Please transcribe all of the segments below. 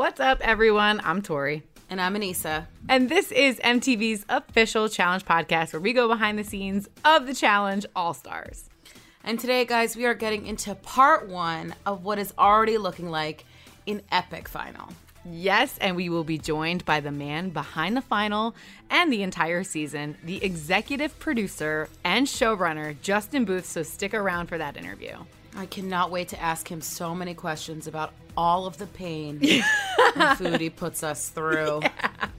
What's up, everyone? I'm Tori. And I'm Aneesa. And this is MTV's official challenge podcast where we go behind the scenes of the challenge All Stars. And today, guys, we are getting into part one of what is already looking like an epic final. Yes, and we will be joined by the man behind the final and the entire season, the executive producer and showrunner, Justin Booth. So stick around for that interview. I cannot wait to ask him so many questions about all of the pain and food he puts us through.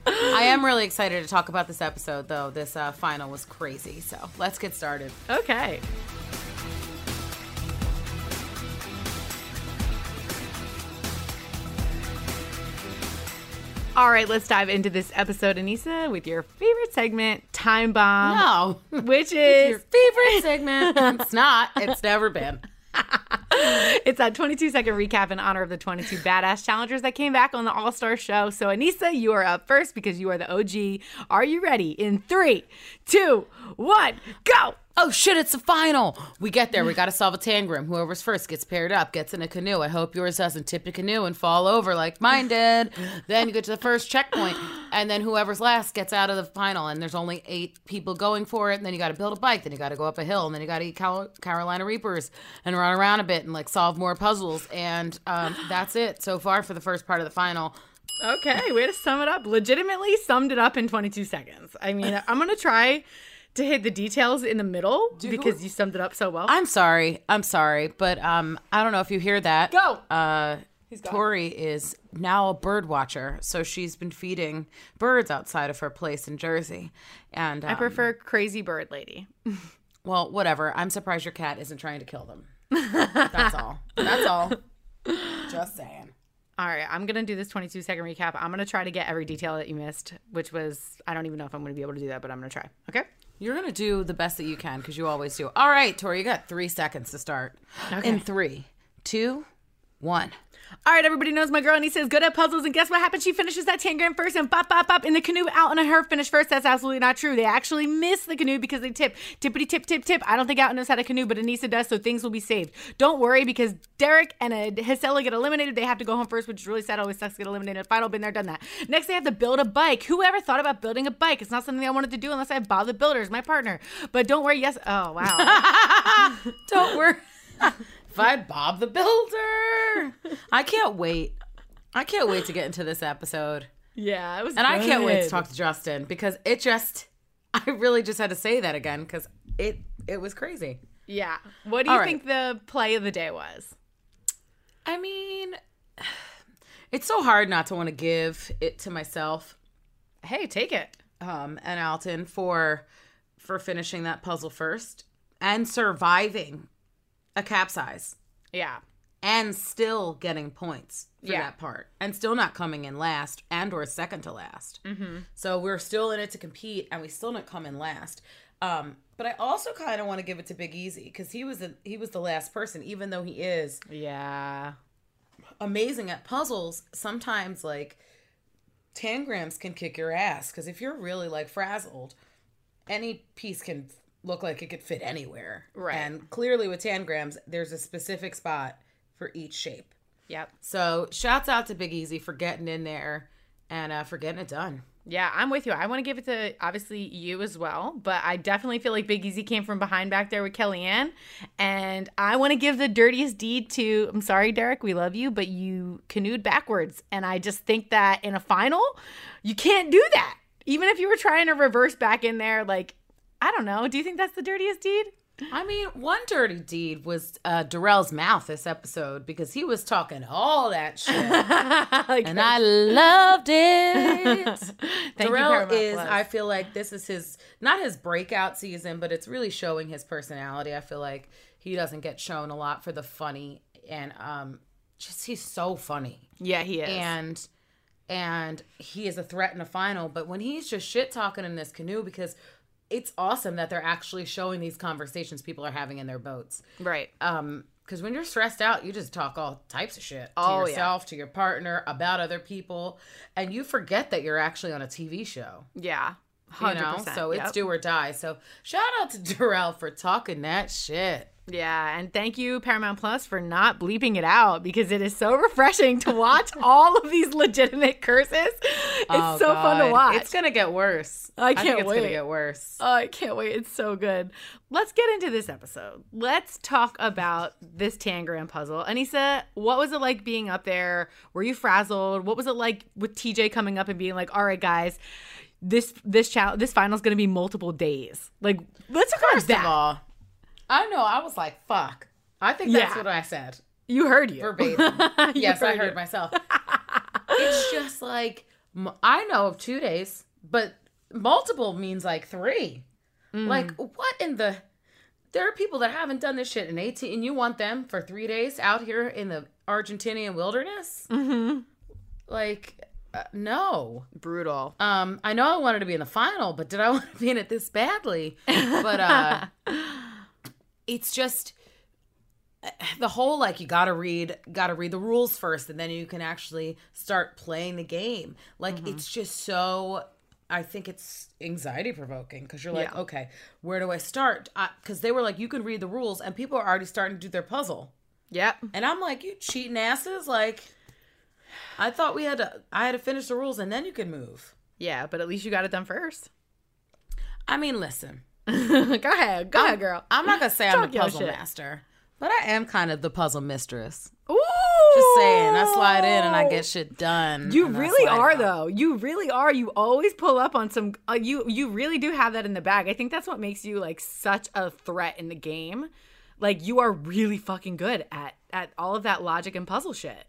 Yeah. I am really excited to talk about this episode, though. This uh, final was crazy. So let's get started. Okay. All right, let's dive into this episode, Aneesa, with your favorite segment, Time Bomb. No, which is your favorite segment. it's not. It's never been. it's a 22 second recap in honor of the 22 badass challengers that came back on the All Star show. So, Aneesa, you are up first because you are the OG. Are you ready? In three, two, one, go! Oh shit, it's the final. We get there. We got to solve a tangram. Whoever's first gets paired up, gets in a canoe. I hope yours doesn't tip the canoe and fall over like mine did. then you get to the first checkpoint, and then whoever's last gets out of the final. And there's only eight people going for it. And then you got to build a bike. Then you got to go up a hill. And then you got to eat Carolina Reapers and run around a bit and like solve more puzzles. And um, that's it so far for the first part of the final. Okay, way to sum it up. Legitimately summed it up in 22 seconds. I mean, I'm going to try to hit the details in the middle Dude, because you summed it up so well. I'm sorry. I'm sorry, but um, I don't know if you hear that. Go. Uh, Tori is now a bird watcher, so she's been feeding birds outside of her place in Jersey. And um, I prefer crazy bird lady. well, whatever. I'm surprised your cat isn't trying to kill them. That's all. That's all. Just saying. All right, I'm gonna do this 22 second recap. I'm gonna try to get every detail that you missed, which was I don't even know if I'm gonna be able to do that, but I'm gonna try. Okay. You're gonna do the best that you can because you always do. All right, Tori, you got three seconds to start. Okay. In three, two, one. All right, everybody knows my girl Aneesa is good at puzzles, and guess what happened? She finishes that tangram first and bop, bop, bop in the canoe out and her finish first. That's absolutely not true. They actually miss the canoe because they tip. Tippity tip, tip, tip. I don't think Out knows how to canoe, but Aneesa does, so things will be saved. Don't worry because Derek and uh, Jisela get eliminated. They have to go home first, which is really sad. Always sucks to get eliminated. Final, been there, done that. Next, they have to build a bike. Who ever thought about building a bike? It's not something I wanted to do unless I have Bob the Builder as my partner. But don't worry, yes. Oh, wow. don't worry. had Bob the Builder, I can't wait. I can't wait to get into this episode. Yeah, it was, and good. I can't wait to talk to Justin because it just, I really just had to say that again because it it was crazy. Yeah. What do you think the play of the day was? I mean, it's so hard not to want to give it to myself. Hey, take it. Um, and Alton for for finishing that puzzle first and surviving a capsize. Yeah and still getting points for yeah. that part and still not coming in last and or second to last mm-hmm. so we're still in it to compete and we still didn't come in last um, but i also kind of want to give it to big easy because he was the he was the last person even though he is yeah amazing at puzzles sometimes like tangrams can kick your ass because if you're really like frazzled any piece can look like it could fit anywhere right and clearly with tangrams there's a specific spot for each shape. Yep. So shouts out to Big Easy for getting in there and uh, for getting it done. Yeah, I'm with you. I want to give it to obviously you as well, but I definitely feel like Big Easy came from behind back there with Kellyanne. And I want to give the dirtiest deed to, I'm sorry, Derek, we love you, but you canoed backwards. And I just think that in a final, you can't do that. Even if you were trying to reverse back in there, like, I don't know. Do you think that's the dirtiest deed? I mean, one dirty deed was uh, Darrell's mouth this episode because he was talking all that shit, like, and I loved it. Darrell is, Plus. I feel like this is his not his breakout season, but it's really showing his personality. I feel like he doesn't get shown a lot for the funny, and um, just he's so funny, yeah, he is. and and he is a threat in the final. But when he's just shit talking in this canoe, because it's awesome that they're actually showing these conversations people are having in their boats right. um because when you're stressed out you just talk all types of shit to Oh, yeah. yourself to your partner about other people and you forget that you're actually on a tv show Yeah. You know so it's do or die so shout out to Darrell for talking that shit Yeah, and thank you Paramount Plus for not bleeping it out because it is so refreshing to watch all of these legitimate curses. It's Oh, so fun to watch. it's gonna get worse I can't it's wait. gonna get worse Oh, I can't wait. It's so good. Let's get into this episode. Let's talk about this Tangram puzzle. Aneesa, what was it like being up there? Were you frazzled? What was it like with TJ coming up and being like, "All right, guys, this this challenge, this final's going to be multiple days." Like, let's talk about that. of all i know i was like fuck i think that's Yeah. what i said you heard you. verbatim. You yes, I heard heard it. myself. it's just like I know of two days, but multiple means like three. Mm. Like what in the? There are people that haven't done this shit in eighteen, and you want them for three days out here in the Argentinian wilderness? Mm-hmm. Like, uh, no. Brutal. Um, I know I wanted to be in the final, but did I want to be in it this badly? But uh it's just the whole like you gotta read gotta read the rules first and then you can actually start playing the game. Like Mm-hmm. it's just so I think it's anxiety provoking because you're like, Yeah. okay, where do I start? Because they were like, you can read the rules, and people are already starting to do their puzzle. Yep. And I'm like, you cheating asses! Like, I thought we had to, I had to finish the rules and then you could move. Yeah, but at least you got it done first. I mean, listen, go ahead. Go ahead, girl. I'm not gonna say I'm the puzzle master, but I am kind of the puzzle mistress. Ooh. Just saying, I slide in and I get shit done. You really are out. though. You really are. You always pull up on some uh, you you really do have that in the bag. I think that's what makes you like such a threat in the game. Like you are really fucking good at at all of that logic and puzzle shit.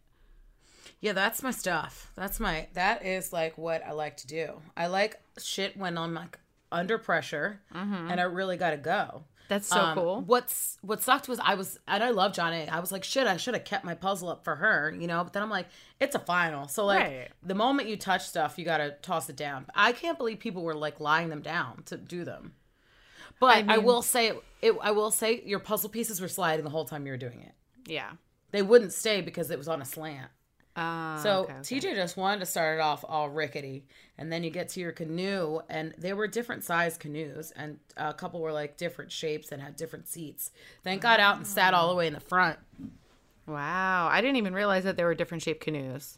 Yeah, that's my stuff. That's my that is like what I like to do. I like shit when I'm like under pressure and I really gotta go. That's so Um, cool. What's what sucked was I was and I love Jonna I was like, shit, I should have kept my puzzle up for her, you know. But then I'm like, it's a final, so like Right. the moment you touch stuff, you gotta toss it down. I can't believe people were like lying them down to do them. But I, mean- will say, it, I will say, your puzzle pieces were sliding the whole time you were doing it. Yeah. They wouldn't stay because it was on a slant. Uh, So okay, okay. TJ just wanted to start it off all rickety, and then you get to your canoe, and they were different size canoes, and a couple were like different shapes and had different seats. Then got out and sat all the way in the front. Wow, I didn't even realize that there were different shaped canoes.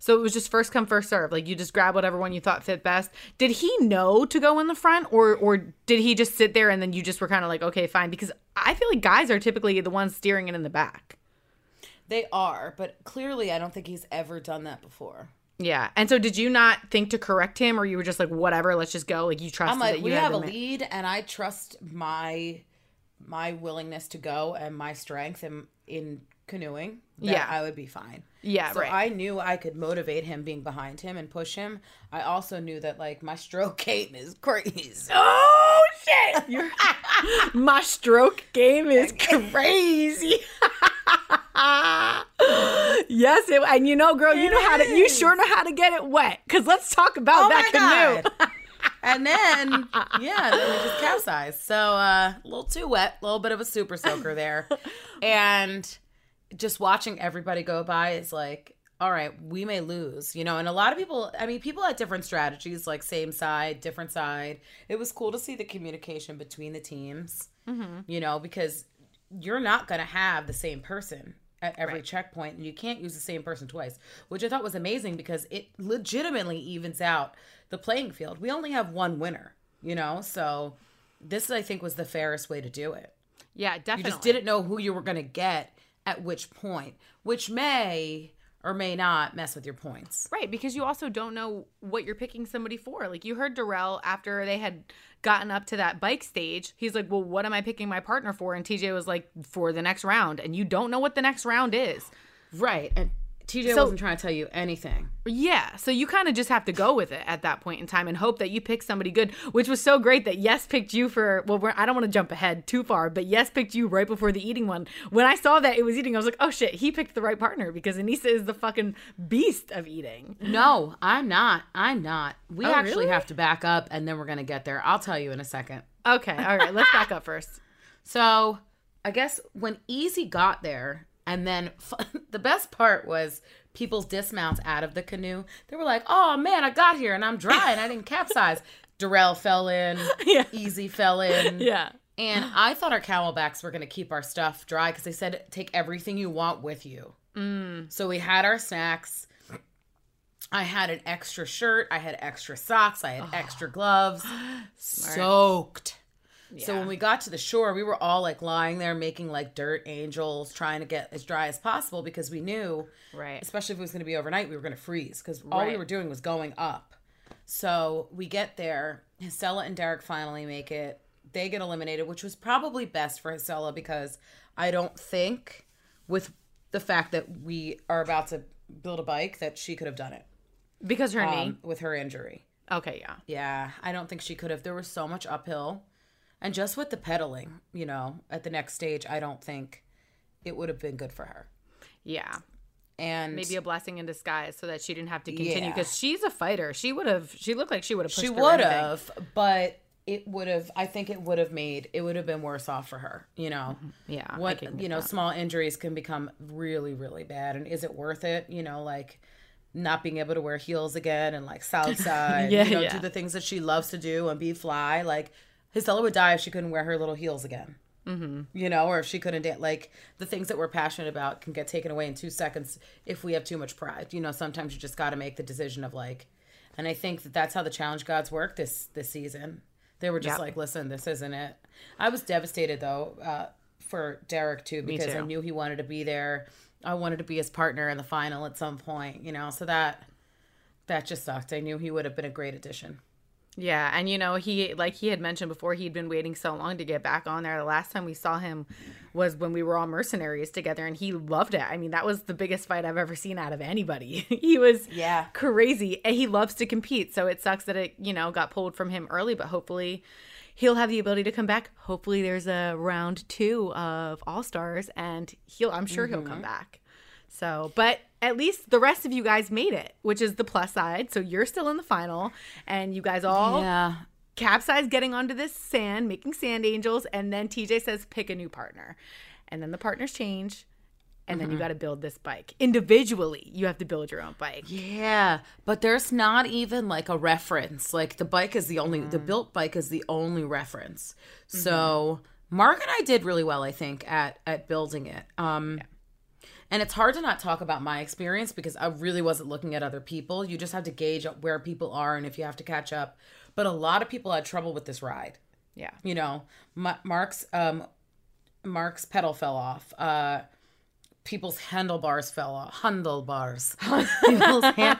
So it was just first come first serve. Like you just grab whatever one you thought fit best. Did he know to go in the front, or or did he just sit there and then you just were kind of like, okay, fine? Because I feel like guys are typically the ones steering it in the back. They are, but clearly, I don't think he's ever done that before. Yeah. And so did you not think to correct him, or you were just like, whatever, let's just go? Like you trust I'm like, that you we have a lead, and I trust my my willingness to go and my strength in in canoeing. That Yeah. I would be fine. Yeah, so right. I knew I could motivate him being behind him and push him. I also knew that like my stroke game is crazy. Oh shit! My stroke game is crazy. yes, it, and you know, girl, you It know how to. You sure know how to get it wet. Cause let's talk about Oh that canoe. And then yeah, then we just capsized. So uh, a little too wet, a little bit of a super soaker there, and just watching everybody go by is like, all right, we may lose, you know. And a lot of people, I mean, people had different strategies, like same side, different side. It was cool to see the communication between the teams, you know, because you're not gonna have the same person at every checkpoint, and you can't use the same person twice, which I thought was amazing because it legitimately evens out the playing field. We only have one winner, you know, so this I think was the fairest way to do it. Yeah, definitely You just didn't know who you were going to get at which point, which may or may not mess with your points. Right, because you also don't know what you're picking somebody for. Like you heard Darrell after they had gotten up to that bike stage, he's like, "Well, what am I picking my partner for?" And TJ was like, "For the next round." And you don't know what the next round is. Right. And TJ So- wasn't trying to tell you anything. Yeah, so you kind of just have to go with it at that point in time and hope that you pick somebody good, which was so great that Yes picked you for. Well, we're, I don't want to jump ahead too far, but Yes picked you right before the eating one. When I saw that it was eating, I was like, oh shit, he picked the right partner because Aneesa is the fucking beast of eating. No, I'm not. I'm not. We Oh, actually really? have to back up and then we're going to get there. I'll tell you in a second. Okay, all right, let's back up first. So, I guess when Easy got there, and then the best part was people's dismounts out of the canoe. They were like, "Oh man, I got here and I'm dry and I didn't capsize." Darrell fell in. Yeah. Easy fell in. Yeah. And I thought our camelbacks were going to keep our stuff dry because they said take everything you want with you. Mm. So we had our snacks. I had an extra shirt. I had extra socks. I had extra gloves. Soaked. So when we got to the shore, we were all like lying there making like dirt angels, trying to get as dry as possible because we knew, Right. especially if it was going to be overnight, we were going to freeze because all we were doing was going up. So we get there. Jisela and Derek finally make it. They get eliminated, which was probably best for Jisela because I don't think, with the fact that we are about to build a bike, that she could have done it Because her knee. um, with her injury. Okay, yeah. Yeah, I don't think she could have. There was so much uphill. And just with the pedaling, you know, at the next stage, I don't think it would have been good for her. Yeah. And Maybe a blessing in disguise so that she didn't have to continue Yeah. because she's a fighter. She would have, she looked like she would have pushed she would have, but it would have, I think it would have made, it would have been worse off for her, you know? Mm-hmm. Yeah, I What, you know, that. small injuries can become really, really bad. And is it worth it? You know, like, not being able to wear heels again and like salsa and Yeah, you know yeah. do the things that she loves to do and be fly like Jisela would die if she couldn't wear her little heels again mm-hmm. you know or if she couldn't dance like the things that we're passionate about can get taken away in two seconds if we have too much pride you know sometimes you just got to make the decision of like and I think that that's how the challenge gods work this this season they were just Yep. like listen this isn't it I was devastated though uh, for Derek too because I knew he wanted to be there I wanted to be his partner in the final at some point, you know. So that that just sucked. I knew he would have been a great addition. Yeah, and you know, he like he had mentioned before, he'd been waiting so long to get back on there. The last time we saw him was when we were all mercenaries together, and he loved it. I mean, that was the biggest fight I've ever seen out of anybody. he was Yeah. crazy, and he loves to compete. So it sucks that it you know got pulled from him early, but hopefully he'll have the ability to come back. Hopefully, there's a round two of All Stars, and he'll I'm sure he'll come mm-hmm. back. So, but at least the rest of you guys made it, which is the plus side. So you're still in the final, and you guys all Yeah. capsize getting onto this sand, making sand angels, and then TJ says pick a new partner. And then the partners change, and then you got to build this bike. Individually, you have to build your own bike. Yeah, but there's not even like a reference. Like the bike is the only the Mm. built bike is the only reference. Mm-hmm. So Mark and I did really well, I think, at at building it. Um and it's hard to not talk about my experience because I really wasn't looking at other people. You just have to gauge where people are and if you have to catch up. But a lot of people had trouble with this ride. Yeah. you know Ma- mark's um mark's pedal fell off uh people's handlebars fell off handlebars people's, hand-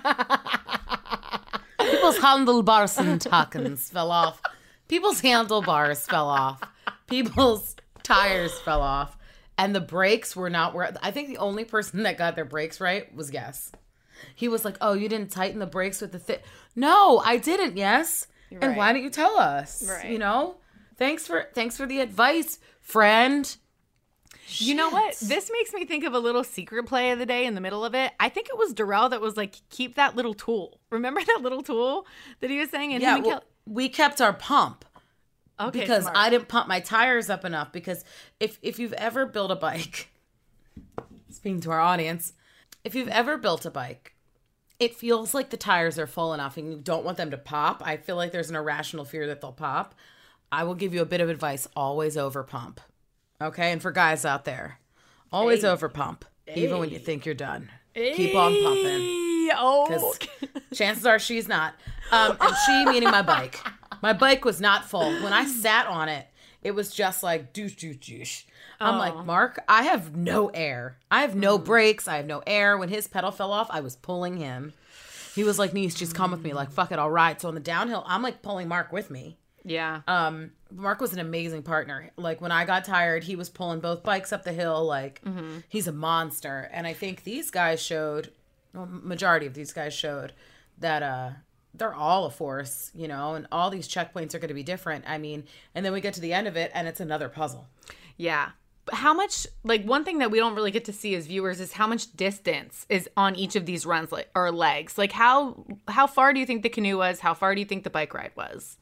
people's handlebars and tokens fell off people's handlebars fell off people's tires fell off and the brakes were not where i think the only person that got their brakes right was yes he was like oh you didn't tighten the brakes with the thick no i didn't yes and why didn't you tell us Right. you know thanks for thanks for the advice friend You know what? This makes me think of a little secret play of the day in the middle of it. I think it was Darrell that was like, keep that little tool. Remember that little tool that he was saying? And yeah well, we kept our pump okay, because smart. I didn't pump my tires up enough. Because if if you've ever built a bike, speaking to our audience, if you've ever built a bike, it feels like the tires are full enough and you don't want them to pop. I feel like there's an irrational fear that they'll pop. I will give you a bit of advice: always over pump. Okay, and for guys out there, always over pump. even when you think you're done. Keep on pumping. Hey, Oh, chances are she's not. Um, and she meaning my bike. My bike was not full. When I sat on it, it was just like douche, douche, douche. I'm like, Mark, I have no air. I have no brakes. I have no air. When his pedal fell off, I was pulling him. He was like, niece, just come with me. Like, fuck it, I'll. So on the downhill, I'm like pulling Mark with me. yeah. Um, Mark was an amazing partner. Like when I got tired, he was pulling both bikes up the hill. Like he's a monster. And I think these guys showed, well, majority of these guys showed that uh they're all a force, you know, and all these checkpoints are going to be different. I mean, and then we get to the end of it, and it's another puzzle. Yeah. How much like one thing that we don't really get to see as viewers is how much distance is on each of these runs like, or legs. Like how how far do you think the canoe was? How far do you think the bike ride was?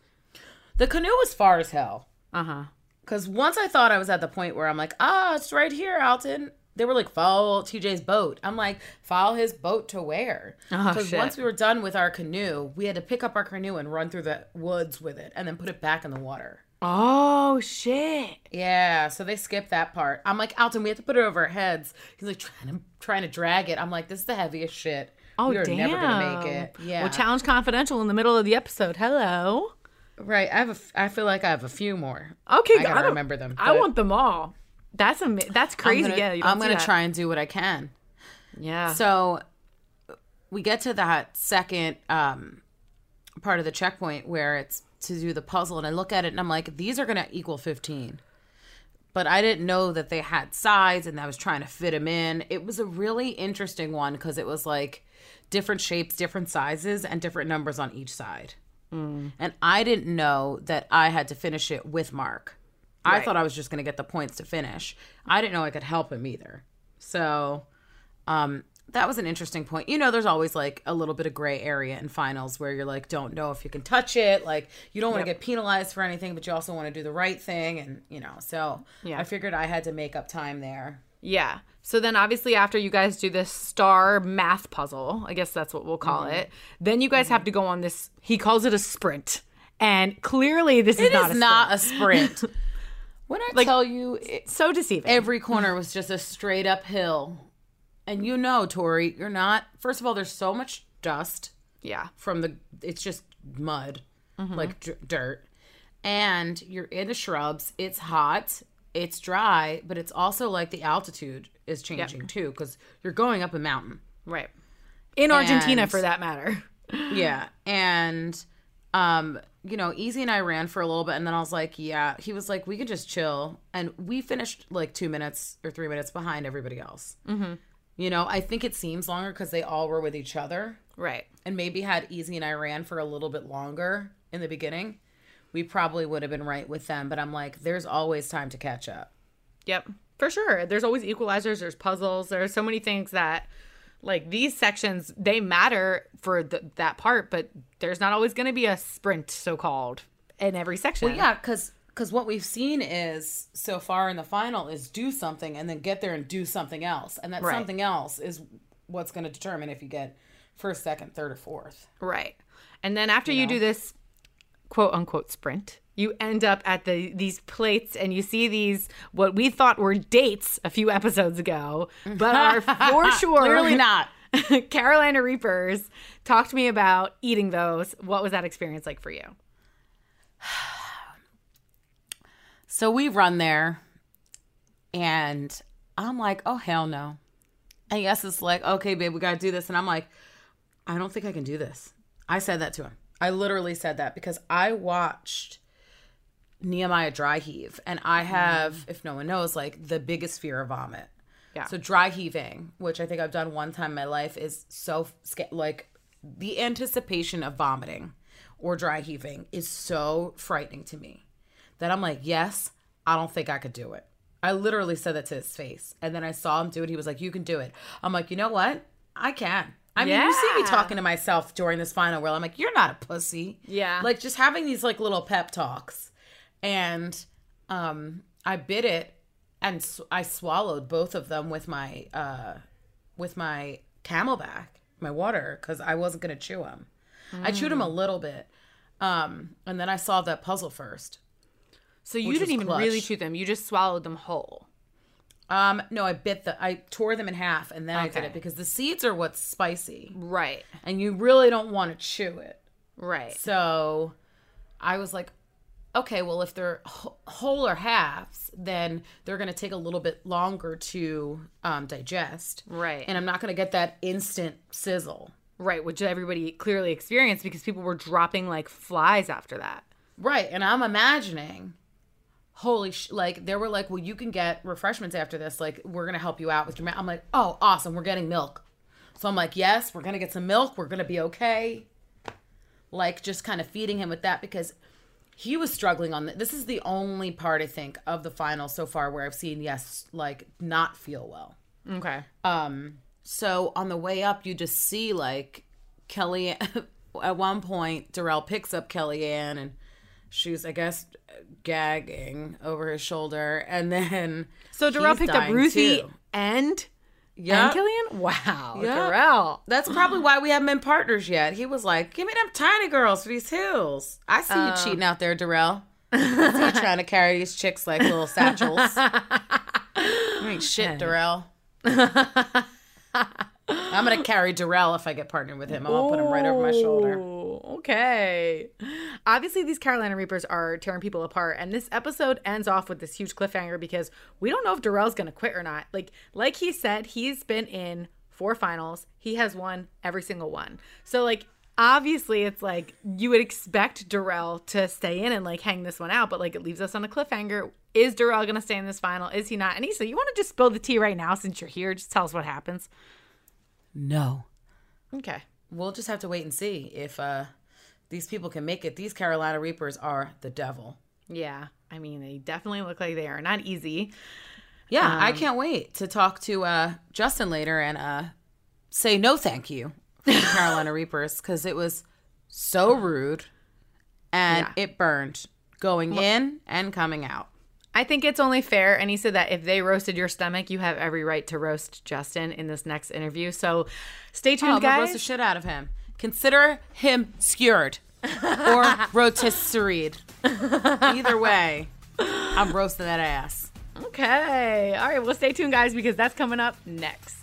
The canoe was far as hell. Uh-huh. Because once I thought I was at the point where I'm like, ah, it's right here, Alton. They were like, follow TJ's boat. I'm like, follow his boat to where? Oh, Because shit. once we were done with our canoe, we had to pick up our canoe and run through the woods with it and then put it back in the water. Oh shit. Yeah, so they skipped that part. I'm like, Alton, we have to put it over our heads. He's like trying to trying to drag it. I'm like, this is the heaviest shit. Oh we are damn. never gonna make it. Yeah, Well, challenge confidential in the middle of the episode. Hello. right. I have a. I feel like I have a few more. Okay, I gotta don't- remember them. I want them all. That's ama- That's I'm crazy. gonna, yeah, I'm gonna try and do what I can. Yeah. So we get to that second um, part of the checkpoint where it's to do the puzzle, and I look at it and I'm like, these are gonna equal 15. But I didn't know that they had sides, and I was trying to fit them in. It was a really interesting one because it was like different shapes, different sizes, and different numbers on each side. And I didn't know that I had to finish it with Mark. I thought I was just going to get the points to finish. I didn't know I could help him either. So, um, that was an interesting point. You know, there's always like a little bit of gray area in finals where you're like, don't know if you can touch it. Like, you don't want to get penalized for anything, but you also want to do the right thing. And, you know, so Yeah. I figured I had to make up time there. Yeah. So then obviously after you guys do this star math puzzle, I guess that's what we'll call Mm-hmm. it, then you guys have to go on this he calls it a sprint. And clearly this is It not is a not a sprint. when I tell you, it, so deceiving. every corner was just a straight up hill. And you know, Tori, you're not. First of all, there's so much dust yeah. from the. It's just mud, mm-hmm. like d- dirt, and you're in the shrubs. It's hot. It's dry, but it's also like the altitude is changing too because you're going up a mountain. Right. In Argentina And- for that matter. Yeah, and um, you know, Easy and I ran for a little bit, and then I was like, yeah. He was like, we can just chill, and we finished like two minutes or three minutes behind everybody else. Mm-hmm. You know, I think it seems longer because they all were with each other, Right. and maybe had Easy and I ran for a little bit longer in the beginning, we probably would have been right with them. But I'm like, there's always time to catch up. Yep. For sure. There's always equalizers, there's puzzles, there's so many things that like these sections they matter for th- that part, but there's not always going to be a sprint so called in every section. Well, yeah, because because what we've seen is so far in the final is do something and then get there and do something else, and that Right. something else is what's going to determine if you get first, second, third, or fourth. Right. And then after you, do this quote unquote sprint, you end up at the these plates and you see these what we thought were dates a few episodes ago, but are for sure Clearly not. Carolina Reapers. Talk to me about eating those. What was that experience like for you? So we run there, and I'm like, oh hell no. And yes, it's like, okay, babe, we gotta do this, and I'm like, I don't think I can do this. I said that to him. I literally said that because I watched Nehemiah dry heave, and I mm. have, if no one knows, like the biggest fear of vomit. Yeah. So dry heaving, which I think I've done one time in my life, is so like the anticipation of vomiting or dry heaving is so frightening to me that I'm like, yes, I don't think I could do it. I literally said that to his face, and then I saw him do it. He was like, "You can do it." I'm like, you know what? I can. I mean, you see me talking to myself during this final where I'm like, "You're not a pussy." Yeah. Like just having these like little pep talks, and um, I bit it, and I swallowed both of them with my uh, with my Camelback, my water, because I wasn't gonna chew them. I chewed them a little bit, um, and then I saw that puzzle first. So you didn't even really chew them. You just swallowed them whole. Um, no, I bit the, I tore them in half and then I did it because the seeds are what's spicy, Right. and you really don't want to chew it. Right. So I was like, okay, well, if they're whole or halves, then they're going to take a little bit longer to um, digest. Right. And I'm not going to get that instant sizzle. Right, which everybody clearly experienced because people were dropping like flies after that. Right. And I'm imagining, holy sh, like, they were like, well, you can get refreshments after this. Like, we're going to help you out with your, ma-. I'm like, oh, awesome. We're getting milk. So I'm like, yes, we're going to get some milk. We're going to be okay. Like, just kind of feeding him with that because he was struggling on the, this is the only part I think of the final so far where I've seen yes like not feel well. Okay. Um so on the way up you just see like Kelly at one point Darrell picks up Kellyanne and she's I guess gagging over his shoulder and then So Darrell picked up Ruthie too. and Yeah. and Killian. Wow, Yep. Darrell. That's probably why we haven't been partners yet. He was like, "Give me them tiny girls for these hills." I see you um, cheating out there, Darrell. I see you trying to carry these chicks like little satchels. You ain't shit, Darrell. I'm gonna carry Darrell if I get partnered with him. I'll gonna put him right over my shoulder. Okay. Obviously, these Carolina Reapers are tearing people apart, and this episode ends off with this huge cliffhanger because we don't know if Darrell's going to quit or not. Like, like he said, he's been in four finals. He has won every single one. So, like, obviously, it's like you would expect Darrell to stay in and like hang this one out, but like it leaves us on a cliffhanger. Is Darrell going to stay in this final? Is he not? Aneesa, you want to just spill the tea right now since you're here? Just tell us what happens. No, Okay. we'll just have to wait and see if uh, these people can make it. These Carolina Reapers are the devil. Yeah. I mean, they definitely look like they are not easy. Yeah, I can't wait to talk to uh, Justin later and uh, say no thank you for Carolina Reapers because it was so rude and Yeah. it burned going in and coming out. I think it's only fair, and he said that if they roasted your stomach, you have every right to roast Justin in this next interview. So stay tuned, Oh, I'm gonna roast the shit out of him. Consider him skewered or rotisserie'd. Either way, I'm roasting that ass. okay. All right. Well, stay tuned, guys, because that's coming up next.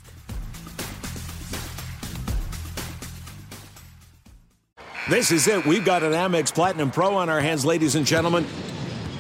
This is it. We've got an Amex Platinum Pro on our hands, ladies and gentlemen.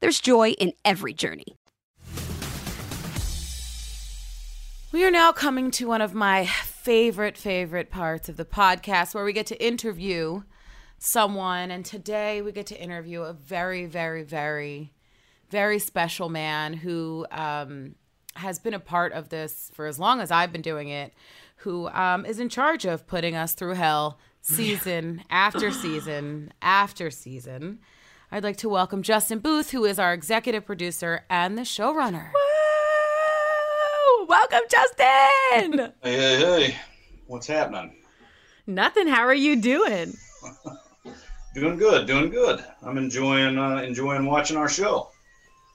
there's joy in every journey. We are now coming to one of my favorite, favorite parts of the podcast where we get to interview someone. And today we get to interview a very, very, very, very special man who um, has been a part of this for as long as I've been doing it, who um, is in charge of putting us through hell season after season after season. I'd like to welcome Justin Booth, who is our executive producer and the showrunner. Woo! Welcome, Justin. Hey, hey, hey. What's happening? Nothing. How are you doing? Doing good, doing good. I'm enjoying uh, enjoying watching our show.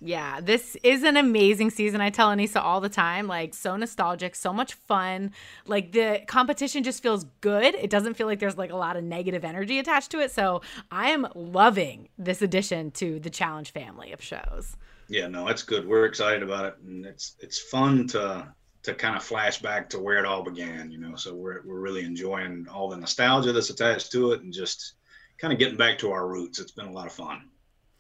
Yeah, this is an amazing season. I tell Aneesa all the time, like so nostalgic, so much fun. Like the competition just feels good. It doesn't feel like there's like a lot of negative energy attached to it. So I am loving this addition to the challenge family of shows. Yeah, no, it's good. We're excited about it, and it's it's fun to to kind of flash back to where it all began. You know, so we're we're really enjoying all the nostalgia that's attached to it, and just kind of getting back to our roots. It's been a lot of fun.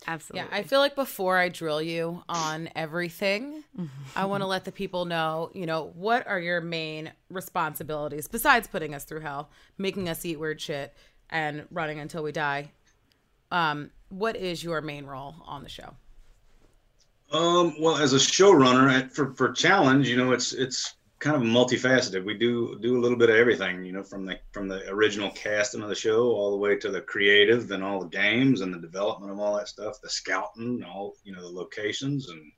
Absolutely. Yeah, I feel like before I drill you on everything, I want to let the people know, you know, what are your main responsibilities besides putting us through hell, making us eat weird shit, and running until we die? Um, what is your main role on the show? Um, well, as a showrunner for for challenge, you know, it's it's kind of multifaceted. We do do a little bit of everything, you know, from the from the original casting of the show all the way to the creative and all the games and the development of all that stuff, the scouting, all you know, the locations and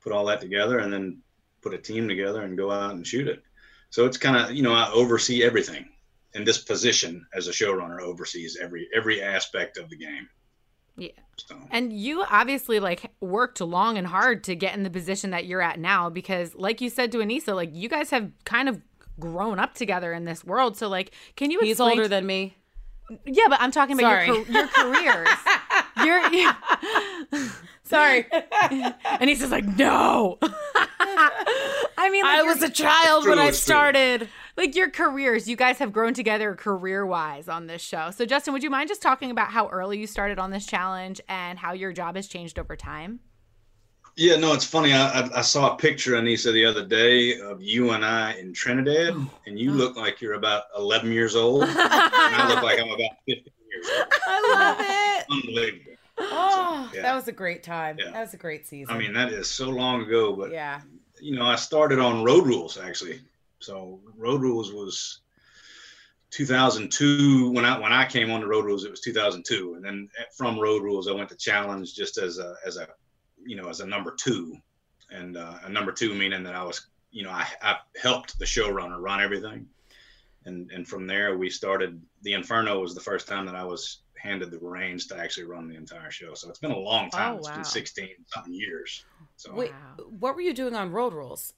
put all that together and then put a team together and go out and shoot it. So it's kind of, you know, I oversee everything. And this position as a showrunner oversees every every aspect of the game. Yeah. So And you obviously like worked long and hard to get in the position that you're at now because like you said to Aneesa, like you guys have kind of grown up together in this world. So like can you He's explain older than me. Yeah, but I'm talking about your, Sorry. car- your careers. your yeah. Sorry. and he's just like, no. I mean, like, I was a child when I started. true. Started. like your careers. You guys have grown together career wise on this show. So, Justin, would you mind just talking about how early you started on this challenge and how your job has changed over time? Yeah, no, it's funny. I, I, I saw a picture, Aneesa, the other day of you and I in Trinidad, oh, and you oh. look like you're about 11 years old, and I look like I'm about 15 years old. I love it. Unbelievable. Oh, Yeah. that was a great time. Yeah. That was a great season. I mean, that is so long ago, but yeah. you know, I started on Road Rules actually. So Road Rules was 2002 when I when I came on to Road Rules. It was 2002, and then from Road Rules I went to Challenge just as a as a you know as a number two, and uh, a number two meaning that I was you know I, I helped the showrunner run everything, and and from there we started. The Inferno was the first time that I was handed the reins to actually run the entire show. So it's been a long time. Oh, It's wow. been 16 something years. So Wait, what were you doing on Road Rules?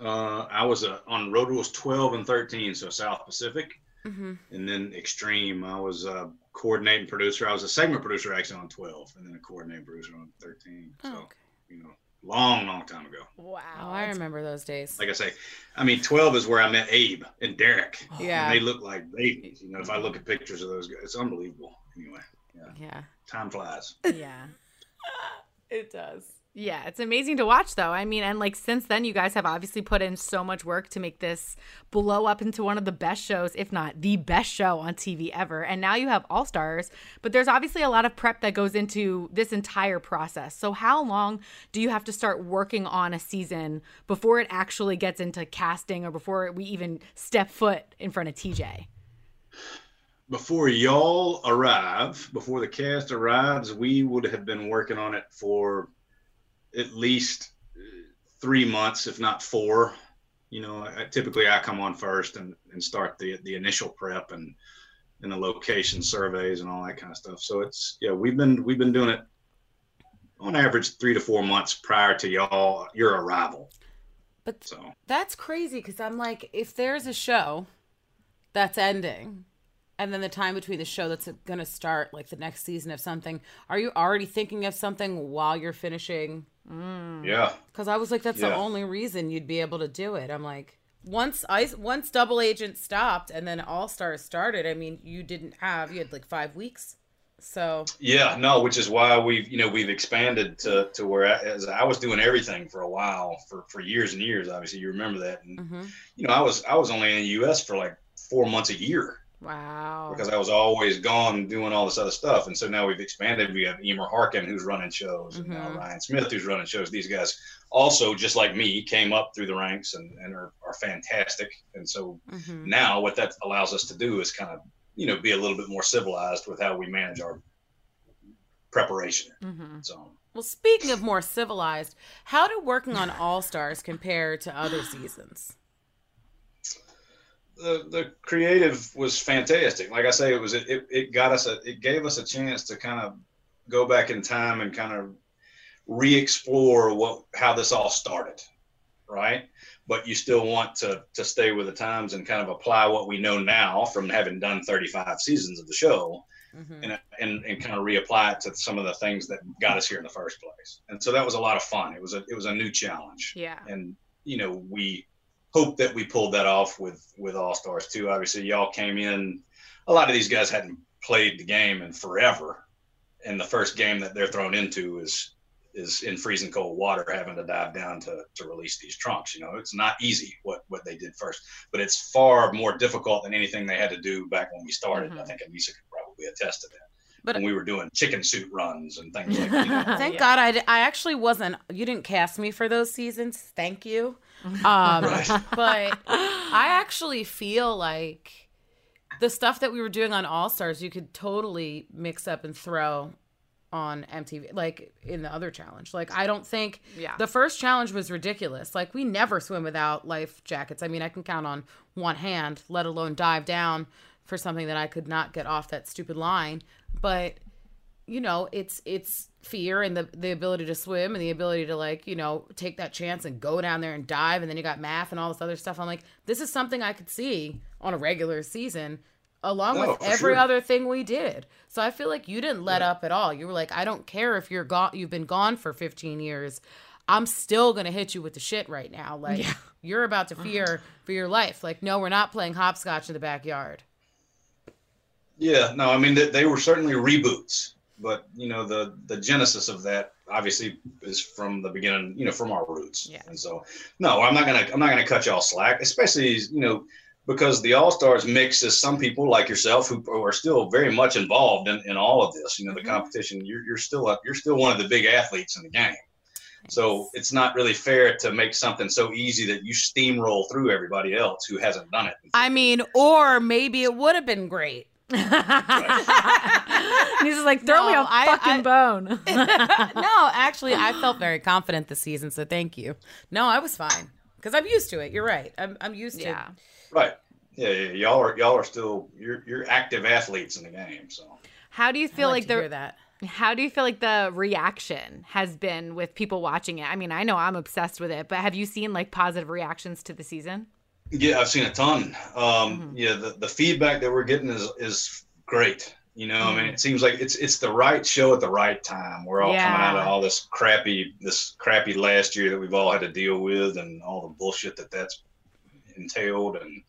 Uh, I was uh, on Road Rules 12 and 13, so South Pacific, Mm-hmm. and then Extreme. I was a coordinating producer. I was a segment producer actually on 12, and then a coordinating producer on 13. So, Oh, okay. you know, long, long time ago. Wow. Oh, I remember those days. Like I say, I mean, 12 is where I met Abe and Derek. Yeah. And they look like babies. You know, if I look at pictures of those guys, it's unbelievable. Anyway, Yeah. time flies. Yeah. It does. Yeah, it's amazing to watch though. I mean, and like since then you guys have obviously put in so much work to make this blow up into one of the best shows, if not the best show on TV ever. And now you have All Stars, but there's obviously a lot of prep that goes into this entire process. So how long do you have to start working on a season before it actually gets into casting or before we even step foot in front of TJ? before y'all arrive, before the cast arrives, we would have been working on it for at least three months, if not four. You know, I, typically I come on first and, and start the the initial prep and and the location surveys and all that kind of stuff. So it's yeah, we've been we've been doing it on average three to four months prior to y'all your arrival. But So That's crazy because I'm like, if there's a show that's ending, and then the time between the show that's going to start, like the next season of something, are you already thinking of something while you're finishing? Yeah, Because I was like, that's the only reason you'd be able to do it. I'm like, once I once Double Agent stopped and then All Stars started, I mean, you didn't have you had like five weeks, so Yeah, no, which is why we've you know we've expanded to to where I, as I was doing everything for a while for for years and years. Obviously, you remember that, and mhm. you know I was I was only in the U.S. for like four months a year. Wow. because I was always gone doing all this other stuff. And so now we've expanded. We have Emer Harkin who's running shows, and now mm-hmm. Ryan Smith who's running shows. These guys also, just like me, came up through the ranks and, and are, are fantastic. And so mm-hmm. now what that allows us to do is kind of, you know, be a little bit more civilized with how we manage our preparation. Mm-hmm. So Well, speaking of more civilized, how do working on All Stars compare to other seasons? The the creative was fantastic. Like I say, it was it, it got us a it gave us a chance to kind of go back in time and kind of re-explore what how this all started, right? But you still want to to stay with the times and kind of apply what we know now from having done 35 seasons of the show. Mm-hmm. And, and, and kind of reapply it to some of the things that got us here in the first place. And so that was a lot of fun. It was a it was a new challenge. Yeah. And you know, we hope that we pulled that off with with All Stars too. Obviously, y'all came in. A lot of these guys hadn't played the game in forever, and the first game that they're thrown into is is in freezing cold water, having to dive down to to release these trunks. You know, it's not easy what what they did first, but it's far more difficult than anything they had to do back when we started. Mm-hmm. I think Aneesa could probably attest to that. But- when we were doing chicken suit runs and things like that. Thank God I, I actually wasn't. You didn't cast me for those seasons. Thank you. Um, But I actually feel like the stuff that we were doing on All Stars, you could totally mix up and throw on MTV, like in the other challenge. Like, I don't think Yeah. the first challenge was ridiculous. Like, we never swim without life jackets. I mean, I can count on one hand, let alone dive down for something that I could not get off that stupid line. But you know, it's it's fear and the the ability to swim and the ability to like, you know, take that chance and go down there and dive and then you got math and all this other stuff. I'm like, this is something I could see on a regular season along No, with every sure. other thing we did. So I feel like you didn't let up at all. You were like, I don't care if you're gone you've been gone for 15 years. I'm still going to hit you with the shit right now. Like you're about to uh-huh. fear for your life. Like no, we're not playing hopscotch in the backyard. Yeah, no, I mean they, they were certainly reboots, but you know the the genesis of that obviously is from the beginning, you know, from our roots. Yeah. And so, no, I'm not gonna I'm not gonna cut y'all slack, especially you know because the All Stars mix is some people like yourself who are still very much involved in, in all of this. You know, the mm-hmm. competition. You're you're still a, you're still one of the big athletes in the game. So it's not really fair to make something so easy that you steamroll through everybody else who hasn't done it. I mean, or maybe it would have been great. He's just like, throw me No, a I- fucking I- bone. no, actually, I felt very confident this season, so thank you. No, I was fine because I'm used to it. You're right. I'm, I'm used to. yeah. Right. Yeah, yeah, y'all are y'all are still you're you're active athletes in the game. So How do you I feel like, like, to hear the that. how do you feel like the reaction has been with people watching it? I mean, I know I'm obsessed with it, but have you seen like positive reactions to the season? yeah, I've seen a ton. Um, Yeah, the, the feedback that we're getting is is great. You know, I mean, mm. it seems like it's it's the right show at the right time. We're all coming out of all this crappy this crappy last year that we've all had to deal with, and all the bullshit that that's entailed, and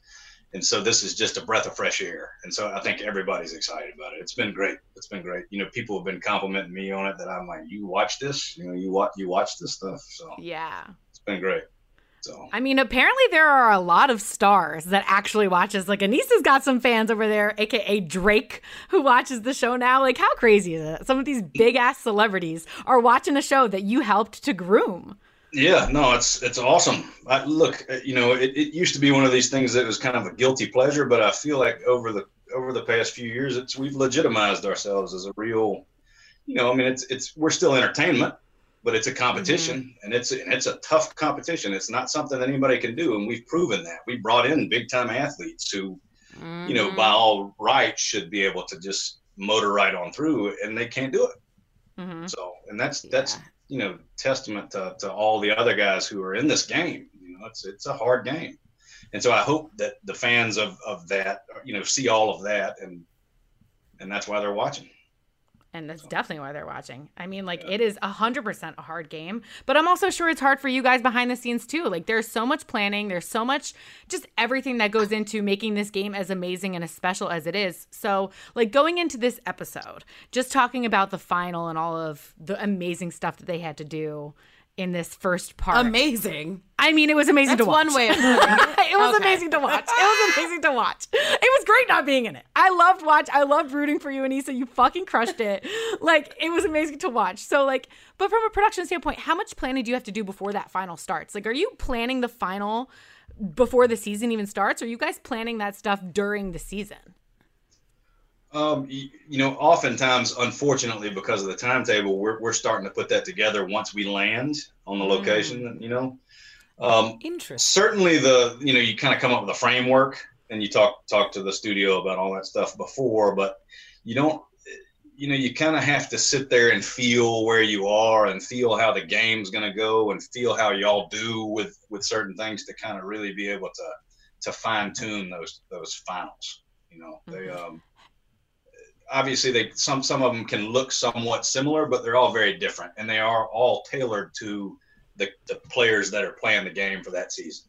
and so this is just a breath of fresh air. And so I think everybody's excited about it. It's been great. It's been great. You know, people have been complimenting me on it that I'm like, you watch this, you know, you watch you watch this stuff. So Yeah. it's been great. So I mean, apparently there are a lot of stars that actually watches. Like Aneesa's got some fans over there, aka Drake, who watches the show now. Like, how crazy is it? Some of these big ass celebrities are watching a show that you helped to groom. Yeah, no, it's it's awesome. I, look, uh, you know, it, it used to be one of these things that was kind of a guilty pleasure, but I feel like over the over the past few years, it's we've legitimized ourselves as a real, you know, I mean, it's it's we're still entertainment, but it's a competition, and it's and it's a tough competition. It's not something that anybody can do, and we've proven that. We brought in big time athletes who, you know, by all rights should be able to just motor right on through, and they can't do it. Mhm. So, and that's that's you know testament to, to all the other guys who are in this game. You know, it's it's a hard game, and so I hope that the fans of of that you know see all of that, and and that's why they're watching. And that's definitely why they're watching. I mean, like, it is a 100% a hard game, but I'm also sure it's hard for you guys behind the scenes too. Like, there's so much planning, there's so much just everything that goes into making this game as amazing and as special as it is. So, like, going into this episode, just talking about the final and all of the amazing stuff that they had to do. In this first part. Amazing. I mean, it was amazing That's to watch. one way of putting it. it was Okay. amazing to watch. It was amazing to watch. It was great not being in it. I loved watch. I loved rooting for you, Aneesa. You fucking crushed it. Like it was amazing to watch. So like, but from a production standpoint, how much planning do you have to do before that final starts? Like, are you planning the final before the season even starts? Or are you guys planning that stuff during the season? Um, you, you know, oftentimes, unfortunately, because of the timetable, we're we're starting to put that together once we land on the location. You know, um, Interesting. certainly the you know you kind of come up with a framework and you talk talk to the studio about all that stuff before, but you don't. You know, you kind of have to sit there and feel where you are and feel how the game's going to go and feel how y'all do with with certain things to kind of really be able to to fine tune those those finals. You know, they um obviously they some some of them can look somewhat similar, but they're all very different, and they are all tailored to the, the players that are playing the game for that season.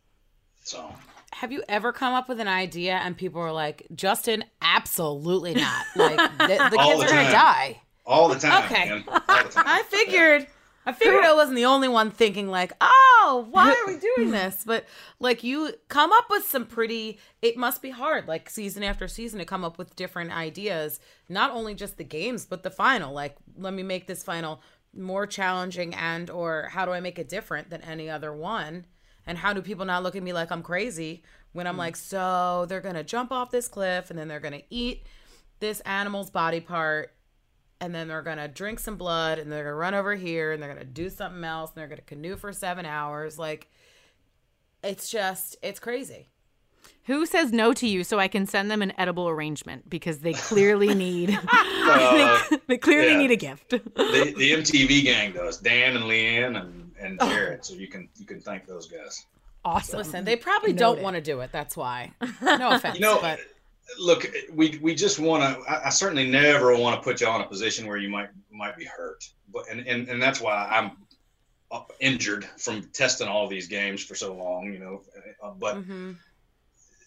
So Have you ever come up with an idea and people were like, Justin, absolutely not. Like the, the kids the are gonna die. all the time, Okay. man. All the time. I figured. I figured I wasn't the only one thinking like, oh, why are we doing this? But like, you come up with some pretty. It must be hard, like season after season, to come up with different ideas. Not only just the games, but the final. Like, let me make this final more challenging, and or how do I make it different than any other one? And how do people not look at me like I'm crazy when I'm hmm. like, so they're gonna jump off this cliff and then they're gonna eat this animal's body part and then they're gonna drink some blood and they're gonna run over here and they're gonna do something else and they're gonna canoe for seven hours like it's just it's crazy Who says no to you so I can send them an edible arrangement because they clearly need Uh, they, they clearly yeah. need a gift. the, the MTV gang does Dan and Leanne and, and Jared. So you can you can thank those guys. Awesome. listen they probably don't want to do it that's why no offense You know, but look, we we just want to. I, I certainly never want to put you on a position where you might might be hurt, but and and, and that's why I'm injured from testing all these games for so long. You know, uh, but mhm.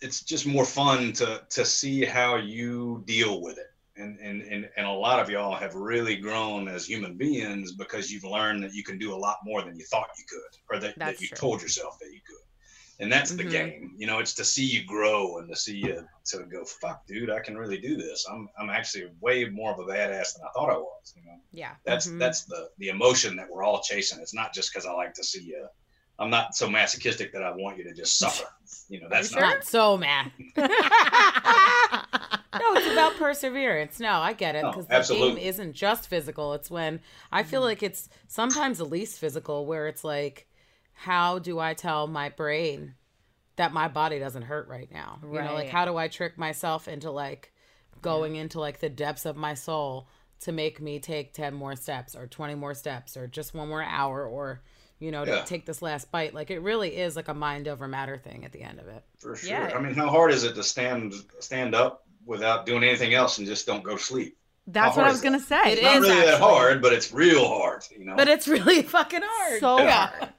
it's just more fun to to see how you deal with it. And, and, and, and a lot of y'all have really grown as human beings because you've learned that you can do a lot more than you thought you could or that, That's that you true. told yourself that you could and that's the Mhm. game you know it's to see you grow and to see you to go fuck dude i can really do this i'm i'm actually way more of a badass than i thought i was you know yeah that's Mm-hmm. Mhm. that's the the emotion that we're all chasing it's not just because i like to see you i'm not so masochistic that i want you to just suffer you know that's not not so mad no it's about perseverance no i get it No, because the absolutely. game isn't just physical it's when i feel like it's sometimes the least physical where it's like how do i tell my brain that my body doesn't hurt right now Right. you know like how do i trick myself into like going into like the depths of my soul to make me take 10 more steps or 20 more steps or just one more hour or you know to Yeah. take this last bite like it really is like a mind over matter thing at the end of it for sure Yeah. i mean how hard is it to stand stand up without doing anything else and just don't go to sleep That's what I was gonna that? say. It not is really that hard but it's real hard you know But it's really fucking hard. so Yeah. hard.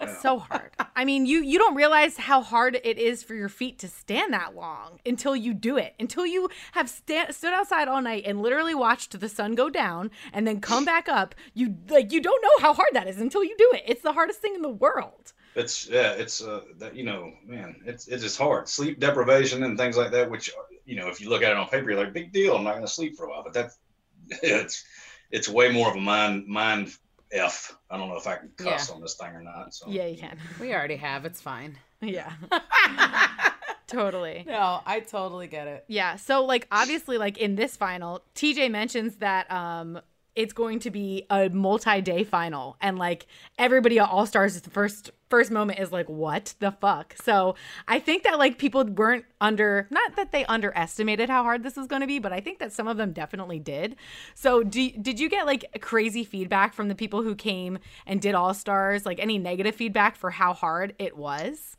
It's so hard. I mean, you you don't realize how hard it is for your feet to stand that long until you do it. Until you have sta- stood outside all night and literally watched the sun go down and then come back up. You like you don't know how hard that is until you do it. It's the hardest thing in the world. it's yeah it's uh that you know man it's it's just hard sleep deprivation and things like that which you know if you look at it on paper you're like big deal i'm not going to sleep for a while but that's it's it's way more of a mind mind f i don't know if i can cuss on this thing or not so Yeah, you can. We already have. It's fine. Yeah. totally. No, I totally get it. Yeah. So like obviously like in this final, TJ mentions that um it's going to be a multi-day final and like everybody at All Stars the first first moment is like what the fuck. So I think that like people weren't under not that they underestimated how hard this was going to be, but I think that some of them definitely did. So do, did you get like crazy feedback from the people who came and did All Stars? Like any negative feedback for how hard it was?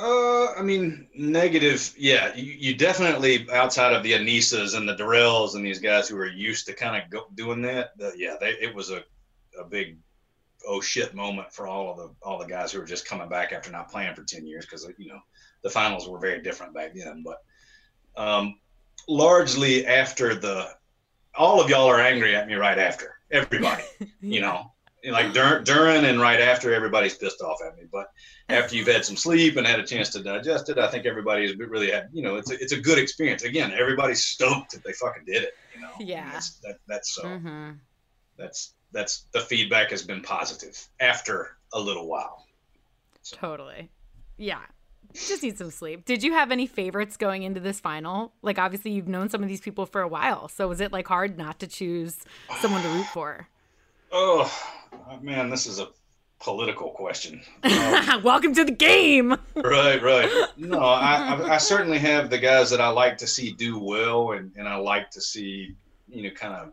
Uh, I mean, negative. Yeah, you, you definitely outside of the Aneesas and the Darrells and these guys who are used to kind of go, doing that. The, yeah, they, it was a, a big oh shit moment for all of the all the guys who were just coming back after not playing for ten years because you know the finals were very different back then. But um, largely after the, all of y'all are angry at me right after everybody, you know, like during, during and right after everybody's pissed off at me. But after you've had some sleep and had a chance to digest it, I think everybody's really had, you know, it's a, it's a good experience. Again, everybody's stoked that they fucking did it. You know, Yeah. That's, that, that's so Mm-hmm. that's that's the feedback has been positive after a little while. Totally. Yeah. Just need some sleep. Did you have any favorites going into this final? Like, obviously, you've known some of these people for a while. So, was it like hard not to choose someone to root for? Oh man, this is a political question. Um, Welcome to the game. right, right. No, I, I, I certainly have the guys that I like to see do well, and, and I like to see, you know, kind of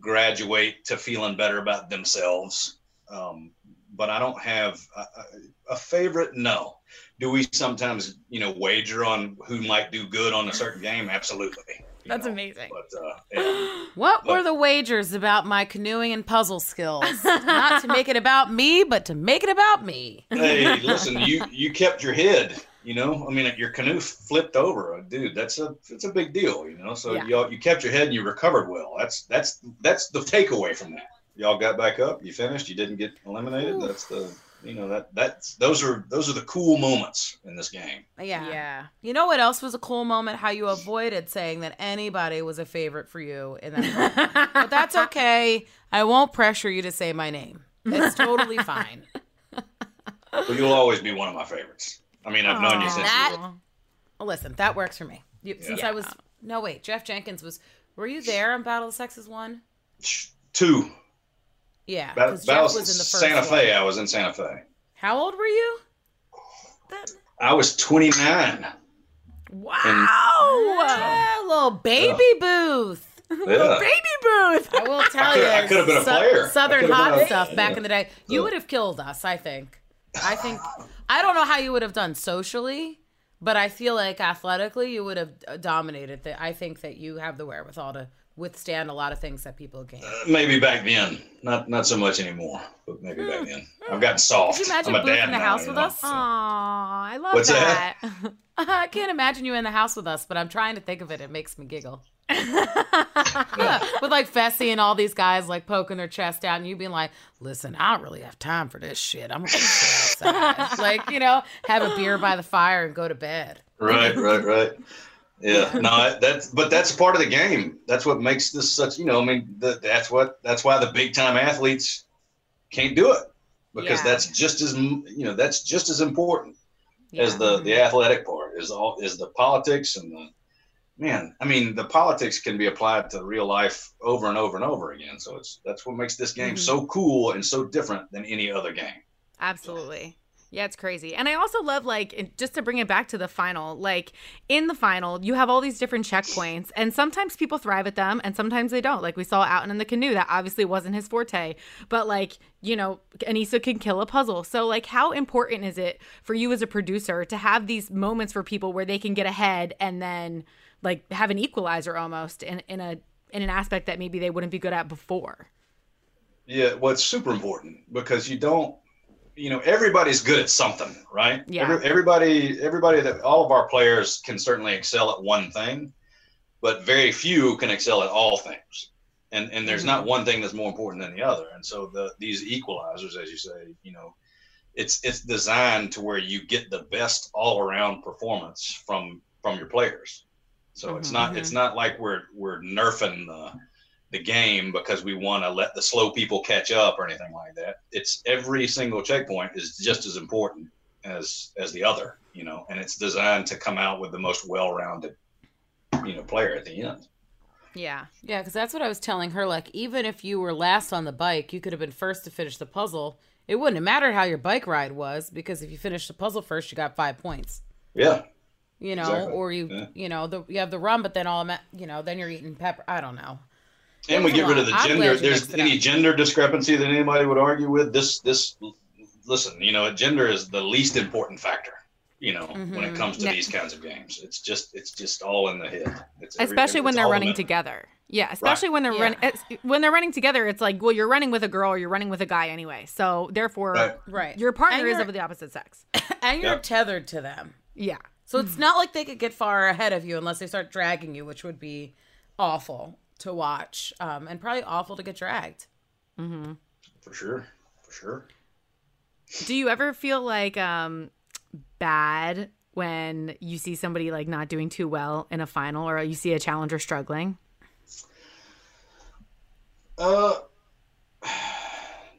graduate to feeling better about themselves. Um, but I don't have a, a- a favorite. No. Do we sometimes, you know, wager on who might do good on a certain game? Absolutely. You That's know. amazing. But uh, yeah. What But- were the wagers about my canoeing and puzzle skills? Not to make it about me, but to make it about me. hey, listen, you you kept your head. You know, I mean, your canoe flipped over, dude. That's a it's a big deal. You know, so Yeah. y'all you kept your head and you recovered well. That's that's that's the takeaway from that. Y'all got back up. You finished. You didn't get eliminated. That's the you know that that's those are those are the cool moments in this game. Yeah. Yeah. You know what else was a cool moment? How you avoided saying that anybody was a favorite for you in that moment. but that's okay. I won't pressure you to say my name. It's totally fine. But you'll always be one of my favorites. I mean, I've known you since. that- you Well, listen, that works for me. You, Since I was no wait, Jeff Jenkins was. Were you there on Battle of the Sexes one? two. Yeah, Ba- because Jeff Battle was in the first Santa Fe. one. I was in Santa Fe. How old were you? I was 29. Wow. Ah, little baby booth. Yeah. Baby booth. I will tell could- you, I could have been a player. Southern hot been a- stuff back yeah. in the day. You Yeah. would have killed us. I think. I think. I don't know how you would have done socially, but I feel like athletically you would have uh, dominated. That I think that you have the wherewithal to withstand a lot of things that people gain. Uh, maybe back then, not not so much anymore, but maybe back hmm, then. Hmm. I've gotten soft. Could you imagine I'm a dad in the now, house you with know, us? so- Aw, I love What's that. that? I can't imagine you in the house with us, but I'm trying to think of it. It makes me giggle. with like Fessy and all these guys like poking their chest out, and you being like, "Listen, I don't really have time for this shit. I'm gonna go outside." like you know, have a beer by the fire and go to bed. Right, right, right. Yeah, no, that's but that's part of the game. That's what makes this such. You know, I mean, the, that's what that's why the big time athletes can't do it because Yeah. that's just as you know that's just as important as the the athletic part is all is the politics and the man. I mean, the politics can be applied to real life over and over and over again. So it's that's what makes this game mm-hmm. so cool and so different than any other game. Absolutely. Yeah, it's crazy. And I also love, like, just to bring it back to the final, like, in the final, you have all these different checkpoints, and sometimes people thrive at them, and sometimes they don't. Like, we saw out in the canoe, that obviously wasn't his forte, but, like, you know, Aneesa can kill a puzzle. So, like, how important is it for you as a producer to have these moments for people where they can get ahead and then, like, have an equalizer almost in, in a in an aspect that maybe they wouldn't be good at before? Yeah, well, it's super important because you don't, you know, everybody's good at something, right? Yeah. Every, everybody, everybody that all of our players can certainly excel at one thing, but very few can excel at all things. And and there's mm-hmm. not one thing that's more important than the other. And so the these equalizers, as you say, you know, it's it's designed to where you get the best all around performance from from your players. So it's mm-hmm. not it's not like we're we're nerfing the the game because we want to let the slow people catch up or anything like that. It's every single checkpoint is just as important as as the other, you know, and it's designed to come out with the most well-rounded, you know, player at the end. Yeah. Yeah, because that's what I was telling her. Like, even if you were last on the bike, you could have been first to finish the puzzle. It wouldn't have mattered how your bike ride was because if you finished the puzzle first, you got five points. Yeah, You know, Exactly. or you, Yeah. you know, the you have the run, but then all, ma- you know, then you're eating pepper. I don't know. And we get rid of the I'm gender. There's any gender discrepancy that anybody would argue with. This this listen, you know, gender is the least important factor. You know, when it mm-hmm. comes to Yeah. these kinds of games, it's just it's just all in the head. It's every- especially when they're running mental. together. Yeah, especially when they're Yeah. running when they're running together. It's like, well, you're running with a girl or you're running with a guy anyway. So therefore, Right. Right. your partner is of the opposite sex. And you're Yep. tethered to them. Yeah, So it's not like they could get far ahead of you unless they start dragging you, which would be awful to watch um, and probably awful to get dragged. Mm-hmm. For sure. For sure. Do you ever feel like um bad when you see somebody like not doing too well in a final or you see a challenger struggling? Uh,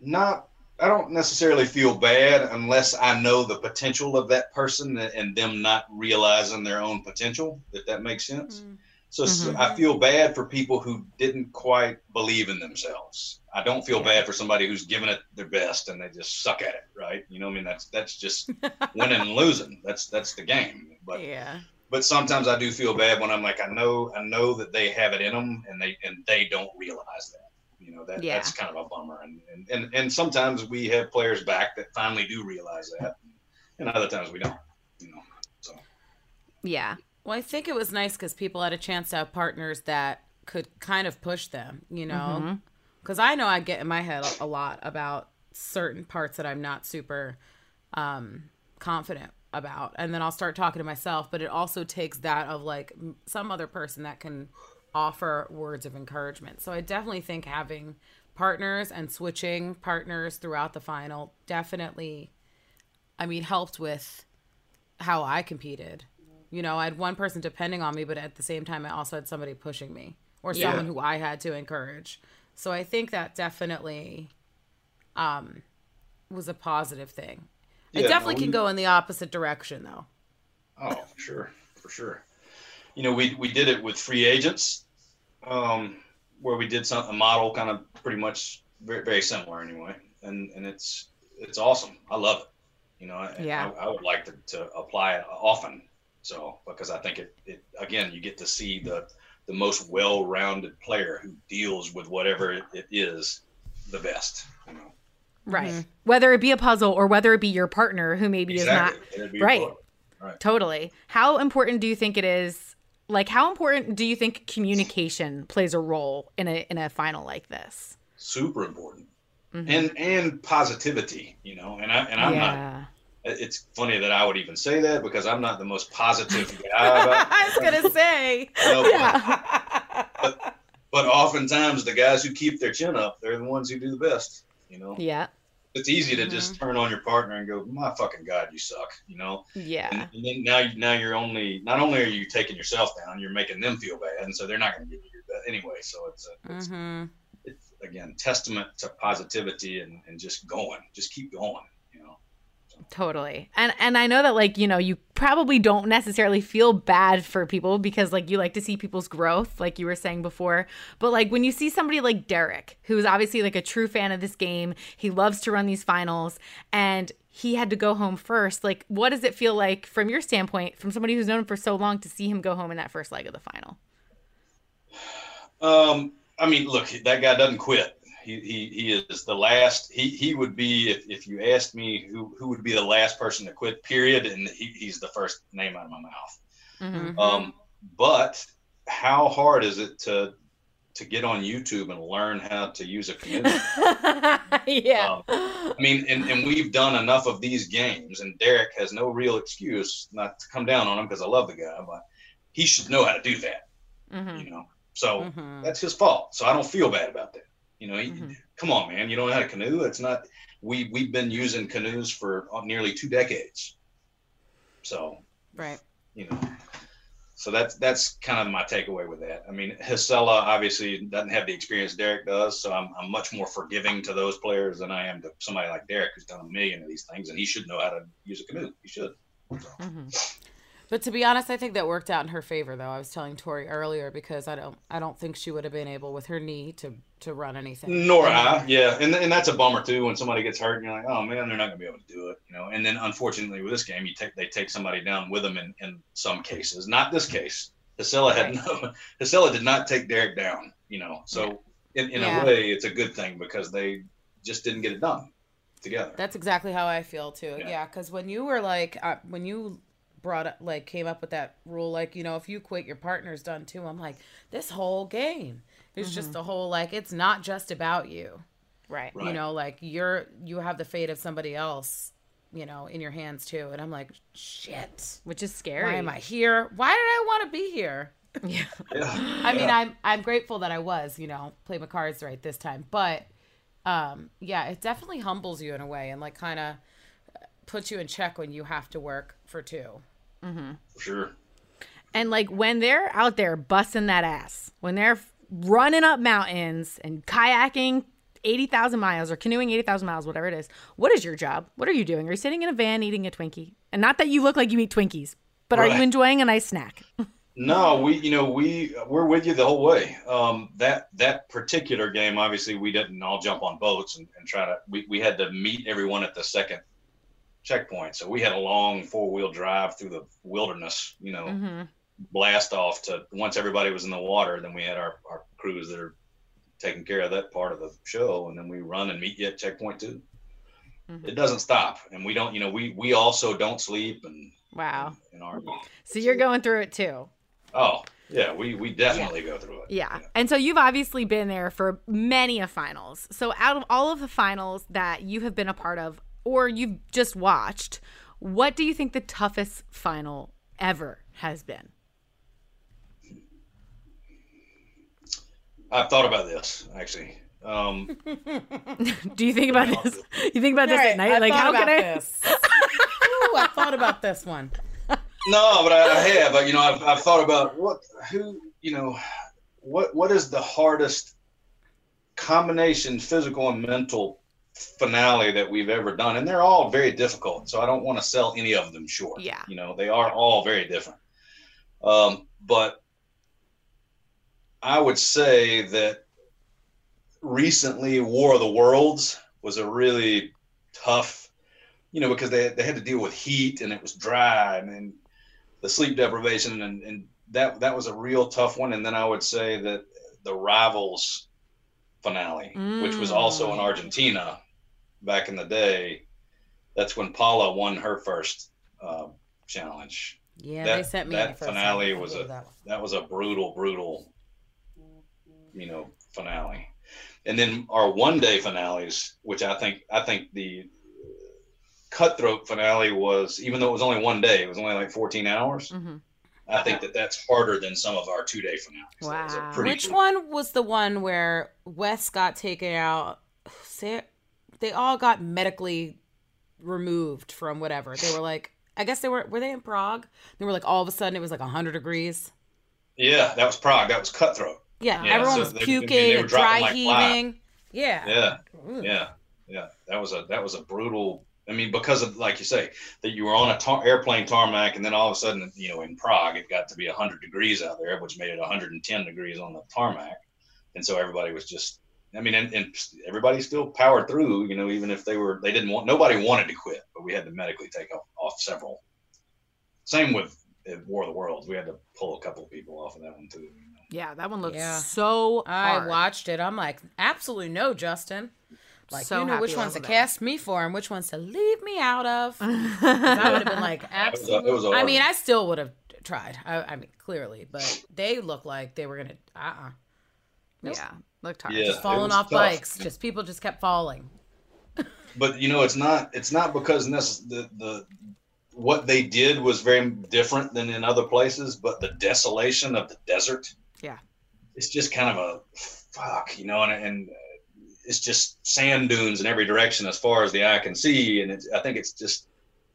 not. I don't necessarily feel bad unless I know the potential of that person and them not realizing their own potential. If that makes sense. So mm-hmm. I feel bad for people who didn't quite believe in themselves. I don't feel bad for somebody who's giving it their best and they just suck at it, right? You know, what I mean, that's that's just winning and losing. That's that's the game. But Yeah. but sometimes I do feel bad when I'm like, I know, I know that they have it in them, and they and they don't realize that. You know, that Yeah. that's kind of a bummer. And, and and and sometimes we have players back that finally do realize that, and other times we don't. You know, so Yeah. Well, I think it was nice because people had a chance to have partners that could kind of push them, you know? Because I know I get in my head a- a lot about certain parts that I'm not super um, confident about. And then I'll start talking to myself, but it also takes that of like some other person that can offer words of encouragement. So I definitely think having partners and switching partners throughout the final definitely, I mean, helped with how I competed. You know, I had one person depending on me, but at the same time, I also had somebody pushing me or Yeah. someone who I had to encourage. So I think that definitely um, was a positive thing. Yeah, it definitely no, can go in the opposite direction, though. Oh, for sure, for sure. You know, we we did it with free agents, um, where we did something a model kind of pretty much very, very similar anyway, and and it's it's awesome. I love it. You know, Yeah. I, I would like to, to apply it often. So because I think it, it again, you get to see the the most well-rounded player who deals with whatever it, it is the best. You know, Right. Mm-hmm. Whether it be a puzzle or whether it be your partner who maybe exactly. is not right. Right. Totally. How important do you think it is? Like, how important do you think communication plays a role in a in a final like this? super important mm-hmm. and and positivity you know and i and i'm not yeah. It's funny that i would even say that because i'm not the most positive guy about I was gonna say. know, but, but oftentimes the guys who keep their chin up they're the ones who do the best you know? Yeah. it's easy to just turn on your partner and go my fucking god you suck you know? Yeah. and, and then now now you're only not only are you taking yourself down you're making them feel bad and so they're not going to give you best anyway so it's a, it's, hmm it's again testament to positivity and, and just going just keep going Totally. And and I know that like, you know, you probably don't necessarily feel bad for people because like you like to see people's growth, like you were saying before. But like when you see somebody like Derrick, who's obviously like a true fan of this game, he loves to run these finals and he had to go home first. Like what does it feel like from your standpoint, from somebody who's known him for so long to see him go home in that first leg of the final? Um, I mean, look, that guy doesn't quit. He, he, he is the last. He, he would be if, if you asked me who, who would be the last person to quit. Period, and he, he's the first name out of my mouth. Mhm. Um, but how hard is it to to get on YouTube and learn how to use a community? yeah. Um, I mean, and, and we've done enough of these games, and Derrick has no real excuse not to come down on him because I love the guy, but he should know how to do that, Mhm. you know. So Mhm. that's his fault. So I don't feel bad about that. You know, Mhm. come on, man, you don't know how to canoe. It's not. We we've been using canoes for nearly two decades. So Right. you know. So that's that's kind of my takeaway with that. I mean, Jisela obviously doesn't have the experience Derrick does, so I'm, I'm much more forgiving to those players than I am to somebody like Derrick who's done a million of these things, and he should know how to use a canoe. He should. But to be honest, I think that worked out in her favor, though. I was telling Tori earlier because I don't, I don't think she would have been able with her knee to to run anything. Nor I, yeah, and and that's a bummer too when somebody gets hurt and you're like, oh man, they're not gonna be able to do it, you know. And then unfortunately with this game, you take they take somebody down with them in in some cases. Not this case. Jisela had no. Jisela did not take Derrick down, you know. So in, in Yeah. a way, it's a good thing because they just didn't get it done together. That's exactly how I feel too. Yeah. Yeah, because when you were like, uh, when you brought up, like, came up with that rule, like, you know, if you quit, your partner's done too. I'm like, this whole game is just a whole like, it's not just about you. Right. Right. You know, like you're you have the fate of somebody else, you know, in your hands too. And I'm like, shit. Which is scary. Why am I here? Why did I want to be here? yeah. I mean, I'm I'm grateful that I was, you know, play my cards right this time. But um, yeah, it definitely humbles you in a way and like kind of puts you in check when you have to work for two. For sure. And like when they're out there busting that ass, when they're running up mountains and kayaking 80,000 miles or canoeing 80,000 miles, whatever it is, what is your job? What are you doing? Are you sitting in a van eating a Twinkie? And not that you look like you eat Twinkies, but are you enjoying a nice snack? No, we you know we we're with you the whole way. Um, that that particular game, obviously, we didn't all jump on boats and, and try to. We, we had to meet everyone at the second checkpoint, so we had a long four wheel drive through the wilderness. You know, Mm-hmm. blast off to once everybody was in the water. Then we had our our crews that are taking care of that part of the show, and then we run and meet you at checkpoint 2 It doesn't stop, and we don't. You know, we we also don't sleep and Wow. in our. So you're going through it too. Oh yeah, we we definitely go through it. Yeah. And so you've obviously been there for many of finals. So out of all of the finals that you have been a part of or you've just watched, what do you think the toughest final ever has been? I've thought about this actually. Um, Do you think about this? You think about this at night? I like how about can I this? Ooh, I thought about this one. no, but I, I have. But, you know, I've, I've thought about what, who, you know, what what is the hardest combination, physical and mental finale that we've ever done, and they're all very difficult. So I don't want to sell any of them short. Yeah. you know, they are all very different. Um, but I would say that recently, War of the Worlds was a really tough, you know, because they they had to deal with heat and it was dry and, and the sleep deprivation and, and that that was a real tough one. And then I would say that the Rivals finale, which was also in Argentina back in the day, that's when Paula won her first uh, challenge. Yeah, That- they sent me that finale was a- that that was a brutal, brutal, you know, finale. And then our one day finales, which I think I think the cutthroat finale was, even though it was only one day, it was only like 14 hours. Mhm. I think that that's harder than some of our two day finales. That was a Wow. Which one was the one where Wes got taken out? Say, they all got medically removed from whatever. They were like, I guess they were. Were they in Prague? They were like, all of a sudden, it was like hundred degrees. Yeah, that was Prague. That was cutthroat. Yeah, Yeah, everyone so was they- they puking were and dry like heaving. Yeah. Yeah, Ooh. yeah, yeah. That was a that was a brutal. I mean, because of like you say, that you were on a tar- airplane tarmac, and then all of a sudden, you know, in Prague, it got to be 100 degrees out there, which made it 110 degrees on the tarmac, and so everybody was just. I mean, and, and everybody still powered through, you know, even if they were, they didn't want, nobody wanted to quit, but we had to medically take off, off several. Same with War of the Worlds. We had to pull a couple of people off of that one too. You know? Yeah, that one looked Yeah. so I hard. watched it. I'm like, absolutely no, Justin. Like, So you know which ones to over that. cast me for and which ones to leave me out of. 'Cause I would have been like, was a- absolutely. it was a I mean. I still would have tried. I, I mean, clearly, but they look like they were gonna, uh, uh Yeah, Yeah. just falling off tough. bikes. Just people just kept falling. but you know it's not it's not because necess- the the what they did was very different than in other places but the desolation of the desert Yeah. it's just kind of a fuck you know and, and it's just sand dunes in every direction as far as the eye can see and it's, i think it's just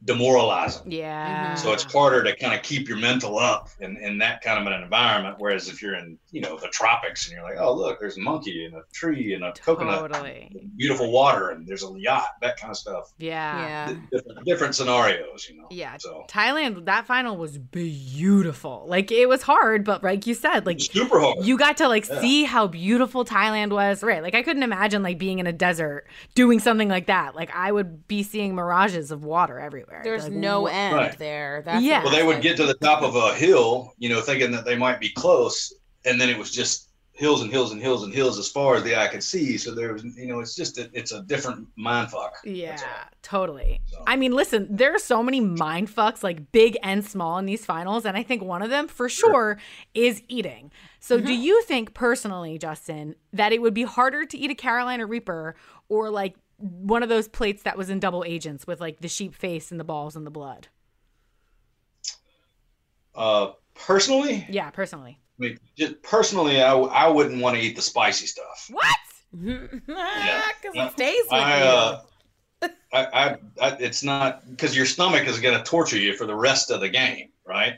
demoralizing Yeah. so it's harder to kind of keep your mental up in, in that kind of an environment whereas if you're in you know the tropics and you're like oh look there's a monkey and a tree and a coconut Totally. beautiful water and there's a yacht that kind of stuff Yeah. Yeah. different, different scenarios, you know. Yeah. So Thailand, that final was beautiful. Like it was hard, but like you said, like super hard. you got to like Yeah. see how beautiful Thailand was. Right. Like I couldn't imagine like being in a desert doing something like that. Like I would be seeing mirages of water everywhere. There's Like, no wha- end Right. there. That's Yeah. well, they would get to the top of a hill, you know, thinking that they might be close, and then it was just hills and hills and hills and hills as far as the eye could see. So there was, you know, it's just a, it's a different mind fuck. Yeah, totally. So- I mean, listen, there are so many mind fucks, like big and small, in these finals, and I think one of them for sure is eating. So, do mm-hmm. you think personally, Justin, that it would be harder to eat a Carolina Reaper or like one of those plates that was in double agents with like the sheep face and the balls and the blood? Uh, personally, Yeah, personally. I mean, just personally, I, I wouldn't want to eat the spicy stuff. What? Because it stays with I, you. uh, I, I, I, it's not because your stomach is going to torture you for the rest of the game, right?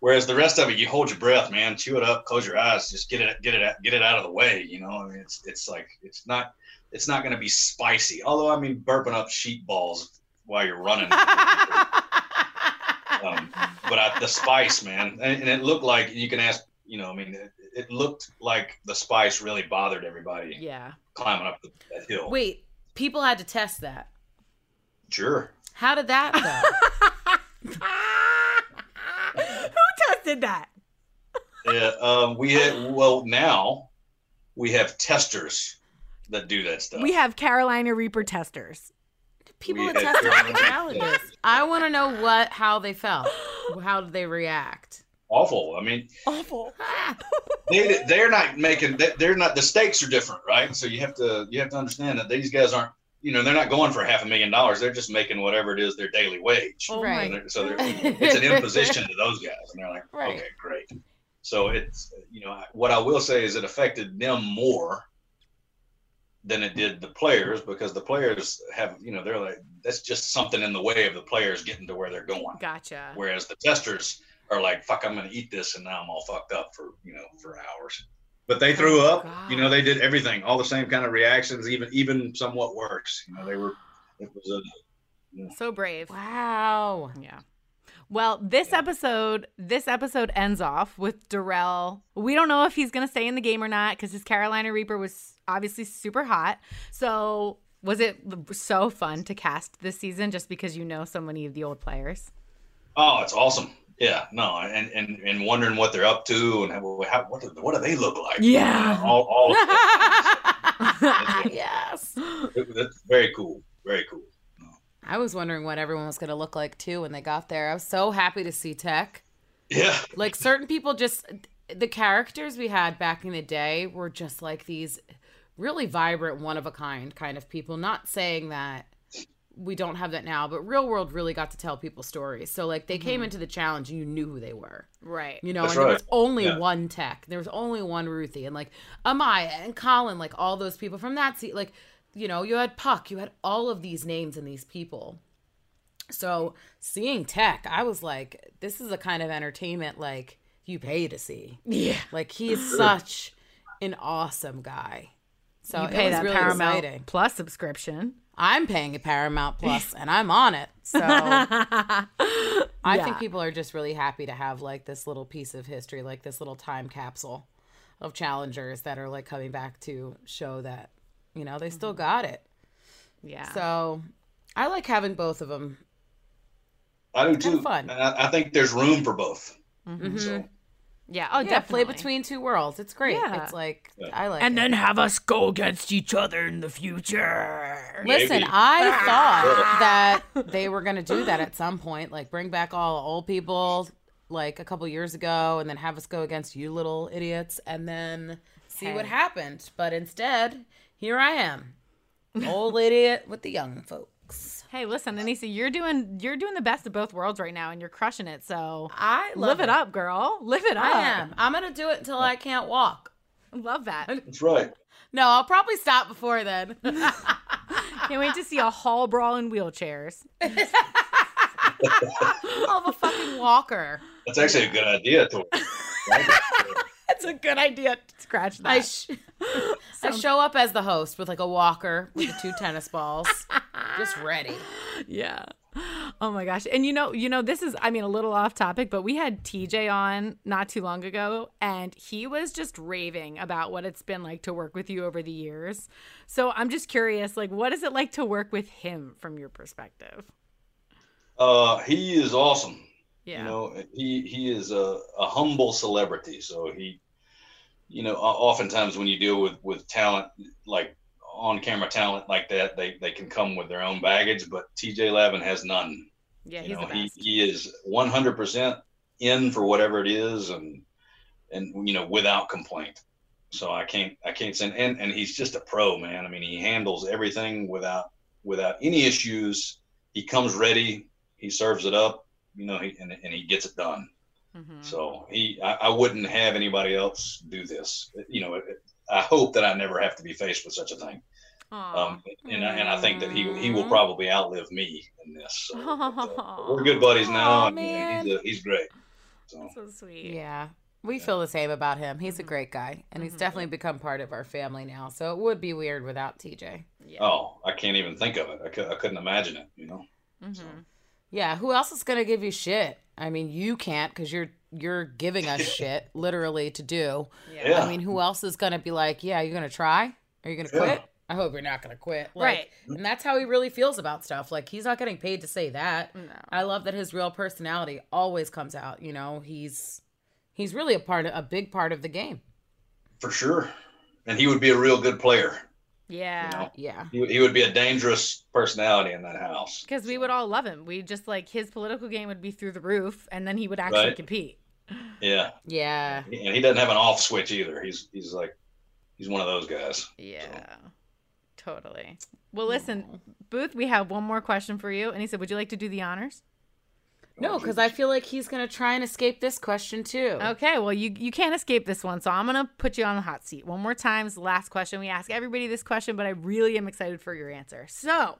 Whereas the rest of it, you hold your breath, man, chew it up, close your eyes, just get it, get it, get it out of the way. You know, I mean, it's, it's like, it's not, it's not going to be spicy. Although, I mean, burping up sheep balls while you're running. um, but I, the spice, man, and, and it looked like you can ask, you know, I mean, it, it looked like the spice really bothered everybody Yeah. climbing up the, that hill. Wait, people had to test that. Sure. How did that go? Who tested that? Yeah, um, we had well now we have testers that do that stuff. We have Carolina Reaper testers. people We that had tested Carolina challenges. I want to know what how they felt. How did they react? awful. I mean, Awful. Ah. they they're not making they- they're not the stakes are different, right? So you have to you have to understand that these guys aren't you know they're not going for half a million dollars. They're just making whatever it is their daily wage. Oh Right. They're- so they're, it's an imposition to those guys, and they're like, Right. okay, great. So it's you know what I will say is it affected them more than it did the players because the players have you know they're like that's just something in the way of the players getting to where they're going. Gotcha. Whereas the testers are like, fuck, I'm gonna eat this and now I'm all fucked up for you know for hours. But they threw oh up. You know, they did everything, all the same kind of reactions, even even somewhat worse. You know, they were. It was a So brave. Wow. Yeah. Well, this episode, this episode ends off with Darrell. We don't know if he's gonna stay in the game or not because his Carolina Reaper was obviously super hot. So, was it so fun to cast this season just because you know so many of the old players? Oh, it's awesome. Yeah, no, and and, and wondering what they're up to and how, how what do, what do they look like? Yeah. You know, all all of yes. that's very cool. Very cool. I was wondering what everyone was going to look like too when they got there. I was so happy to see Tech. Yeah. Like certain people just the characters we had back in the day were just like these really vibrant one of a kind kind of people. Not saying that we don't have that now, but real world really got to tell people stories. So like they came mm-hmm. into the challenge and you knew who they were. Right. You know, That's and there was only Yeah. one tech. There was only one Ruthie, and like Amaya and Colin, like all those people from that seat. Like, you know, you had Puck, you had all of these names and these people. So seeing Tech, I was like, this is a kind of entertainment like you pay to see. Yeah. Like he's such an awesome guy. So You it pay was that really Paramount exciting. Plus subscription. I'm paying a Paramount Plus, and I'm on it. So I Yeah. think people are just really happy to have like this little piece of history, like this little time capsule of challengers that are like coming back to show that you know they still got it. Yeah. So I like having both of them. I do Kinda too. fun. I, I think there's room for both. Mm-hmm. So yeah. Oh, yeah, play definitely. between two worlds. It's great. Yeah. It's like Yeah. I like. and it. then have us go against each other in the future. Listen, Maybe. I ah. thought that they were going to do that at some point, like bring back all the old people like a couple years ago and then have us go against you little idiots and then see what happened. But instead, here I am. Old idiot with the young folks. Hey, listen, Aneesa, you're doing you're doing the best of both worlds right now, and you're crushing it. So I love live it up, girl. Live it up. I am. I'm going to do it until I can't walk. Love that. that's right. No, I'll probably stop before then. Can't wait to see a hall brawl in wheelchairs. I'll have a fucking walker. That's actually a good idea, Tori. Right? That's a good idea. Scratch that. I, sh- I show up as the host with like a walker with the two tennis balls, just ready. yeah. Oh my gosh. And you know, you know, this is I mean a little off topic, but we had TJ on not too long ago and he was just raving about what it's been like to work with you over the years. So I'm just curious, like what is it like to work with him from your perspective? Uh, he is awesome. Yeah. You know, he he is a, a humble celebrity. So he, you know, oftentimes when you deal with with talent like on camera talent like that, they they can come with their own baggage. But T.J. Lavin has none. yeah, you he's know, the he he is one hundred percent in for whatever it is, and and you know without complaint. So I can't I can't send and and he's just a pro man. I mean, he handles everything without without any issues. He comes ready. He serves it up. You know, he, and and he gets it done. Mhm. So he, I, I wouldn't have anybody else do this. You know, it, I hope that I never have to be faced with such a thing. Um, and, I, and I think that he he will probably outlive me in this. So, but, uh, we're good buddies now, Aw, and man. he's, a, he's great. So, so sweet. Yeah. We feel the same about him. He's Mm-hmm. a great guy, and he's definitely become part of our family now. So it would be weird without TJ. oh, I can't even think of it. I, could, I couldn't imagine it. You know. So, Yeah, who else is gonna give you shit? I mean, you can't because you're you're giving us shit literally to do. yeah. I mean, who else is gonna be like, yeah, you're gonna try? Are you gonna Yeah. quit? I hope you're not gonna quit. Like, Right. And that's how he really feels about stuff. Like he's not getting paid to say that. No. I love that his real personality always comes out. You know, he's he's really a part of a big part of the game. for sure. And he would be a real good player. Yeah. You know? Yeah. He, would- he would be a dangerous personality in that house. Because we would all love him. We just like his political game would be through the roof, and then he would actually Right. compete. Yeah. Yeah. And he doesn't have an off switch either. He's he's like he's one of those guys. Yeah, totally. Well, listen, Booth, we have one more question for you. And he said, Would you like to do the honors? No, oh, because I feel like he's gonna try and escape this question too. Okay, well, you, you can't escape this one. So I'm going to put you on the hot seat. One more time is the last question. We ask everybody this question, but I really am excited for your answer. So.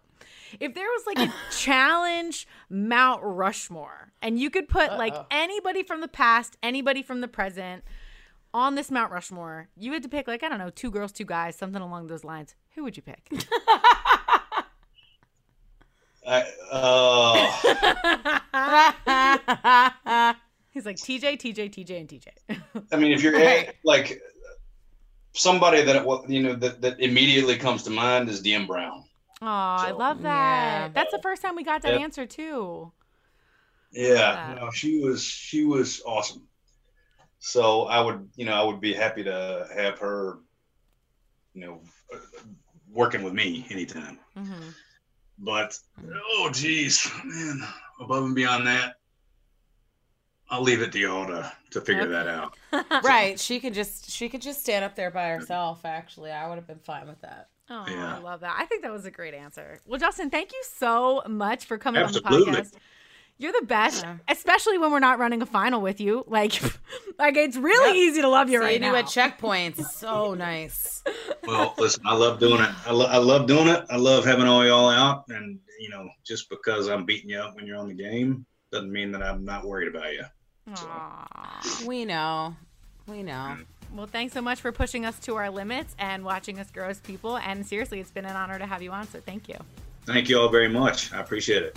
If there was like a challenge Mount Rushmore, and you could put like anybody from the past, anybody from the present on this Mount Rushmore, you had to pick like, I don't know, two girls, two guys, something along those lines. Who would you pick? I, uh, He's like TJ, TJ, TJ, and TJ. I mean, if you're Right. like somebody that you know that, that immediately comes to mind is Diem Brown. Oh, I love that. Yeah. That's the first time we got that Yep. answer too. Yeah, no, she was she was awesome. So I would you know I would be happy to have her, you know, uh, working with me anytime. hmm But oh geez, man, above and beyond that, I'll leave it to y'all to to figure that out. right. She could just she could just stand up there by herself. Actually, I would have been fine with that. Oh, Yeah. I love that. I think that was a great answer. Well, Justin, thank you so much for coming on the podcast. You're the best, especially when we're not running a final with you. Like, like it's really easy to love you right Seeing now. you at checkpoints, so nice. Well, listen, I love doing it. I, lo- I love doing it. I love having all y'all out, and you know, just because I'm beating you up when you're on the game doesn't mean that I'm not worried about you. Aw. We know, we know. Mm-hmm. Well, thanks so much for pushing us to our limits and watching us grow as people. And seriously, it's been an honor to have you on. So thank you. Thank you all very much. I appreciate it.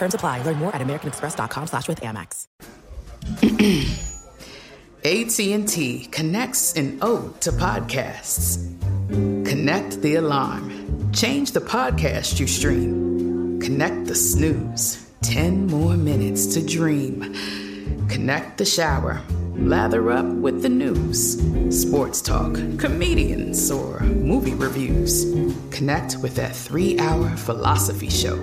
Terms apply. Learn more at americanexpress.com slash with Amex. AT&T connects an ode to podcasts. Connect the alarm. Change the podcast you stream. Connect the snooze. 10 more minutes to dream. Connect the shower. Lather up with the news. Sports talk, comedians, or movie reviews. Connect with that three hour philosophy show.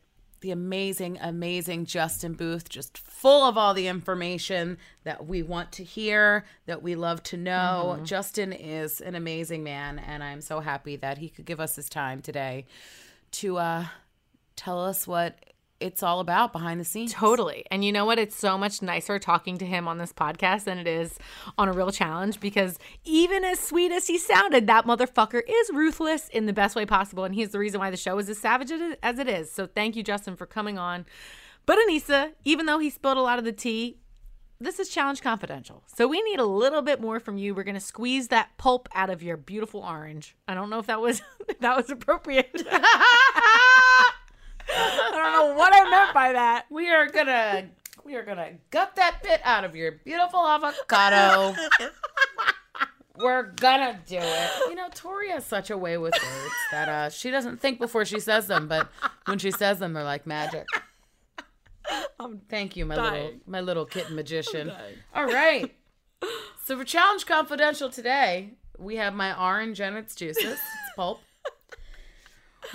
The amazing, amazing Justin Booth, just full of all the information that we want to hear, that we love to know. Justin is an amazing man, and I'm so happy that he could give us his time today to uh, tell us what it's all about behind the scenes. Totally. And you know what? It's so much nicer talking to him on this podcast than it is on a real challenge because even as sweet as he sounded, that motherfucker is ruthless in the best way possible. And he's the reason why the show is as savage as it is. So thank you, Justin, for coming on. But Aneesa, even though he spilled a lot of the tea, this is challenge confidential. So we need a little bit more from you. We're going to squeeze that pulp out of your beautiful orange. I don't know if that was that was appropriate. I don't know what I meant by that. We are gonna we are gonna gut that bit out of your beautiful avocado. We're gonna do it. You know, Tori has such a way with words that uh, she doesn't think before she says them, but when she says them, they're like magic. Thank you, my little my little kitten magician. All right. So for Challenge Confidential today, we have my orange and its juices. It's pulp.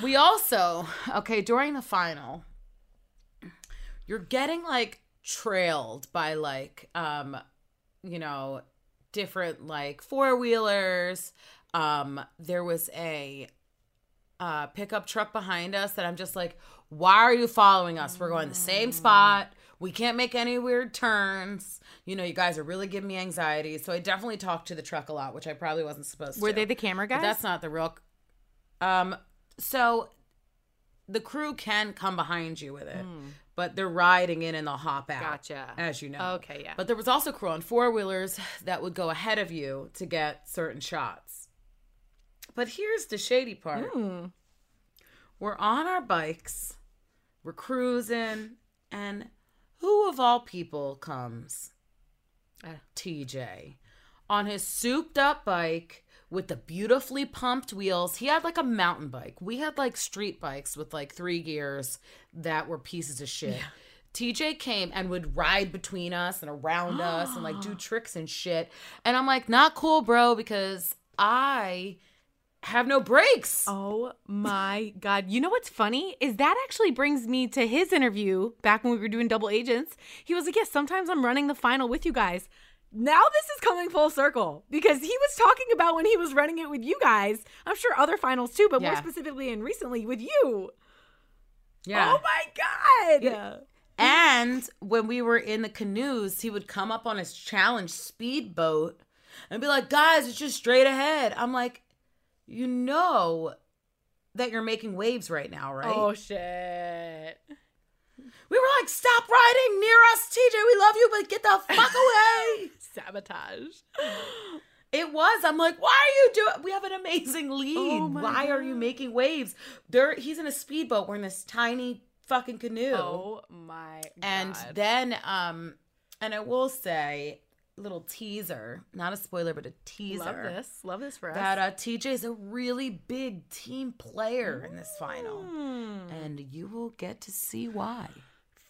We also, okay, during the final, you're getting like trailed by like um you know different like four-wheelers. Um there was a uh pickup truck behind us that I'm just like why are you following us? We're going the same spot. We can't make any weird turns. You know, you guys are really giving me anxiety. So I definitely talked to the truck a lot, which I probably wasn't supposed to. Were they the camera guys? But that's not the real. Um, so the crew can come behind you with it, but they're riding in and they'll hop out. Gotcha. As you know. Okay, yeah. But there was also crew on four wheelers that would go ahead of you to get certain shots. But here's the shady part. Hmm. We're on our bikes, we're cruising, and who of all people comes? TJ on his souped up bike with the beautifully pumped wheels. He had like a mountain bike. We had like street bikes with like three gears that were pieces of shit. TJ came and would ride between us and around us and like do tricks and shit. And I'm like, not cool, bro, because I have no brakes. Oh my God. You know what's funny? Is that actually brings me to his interview back when we were doing double agents. He was like, Yes, sometimes I'm running the final with you guys. Now this is coming full circle because he was talking about when he was running it with you guys. I'm sure other finals too, but more specifically and recently with you. Yeah. Oh my God. Yeah. And when we were in the canoes, he would come up on his challenge speedboat and be like, guys, it's just straight ahead. I'm like, you know that you're making waves right now, right? Oh shit. We were like, stop riding near us, TJ. We love you, but get the fuck away. Sabotage. It was. I'm like, why are you doing? We have an amazing lead. Oh why are you making waves? There, he's in a speedboat. We're in this tiny fucking canoe. Oh my and then um and i will say little teaser not a spoiler but a teaser Love this. Love this for us. that uh tj is a really big team player in this final Hmm. and you will get to see why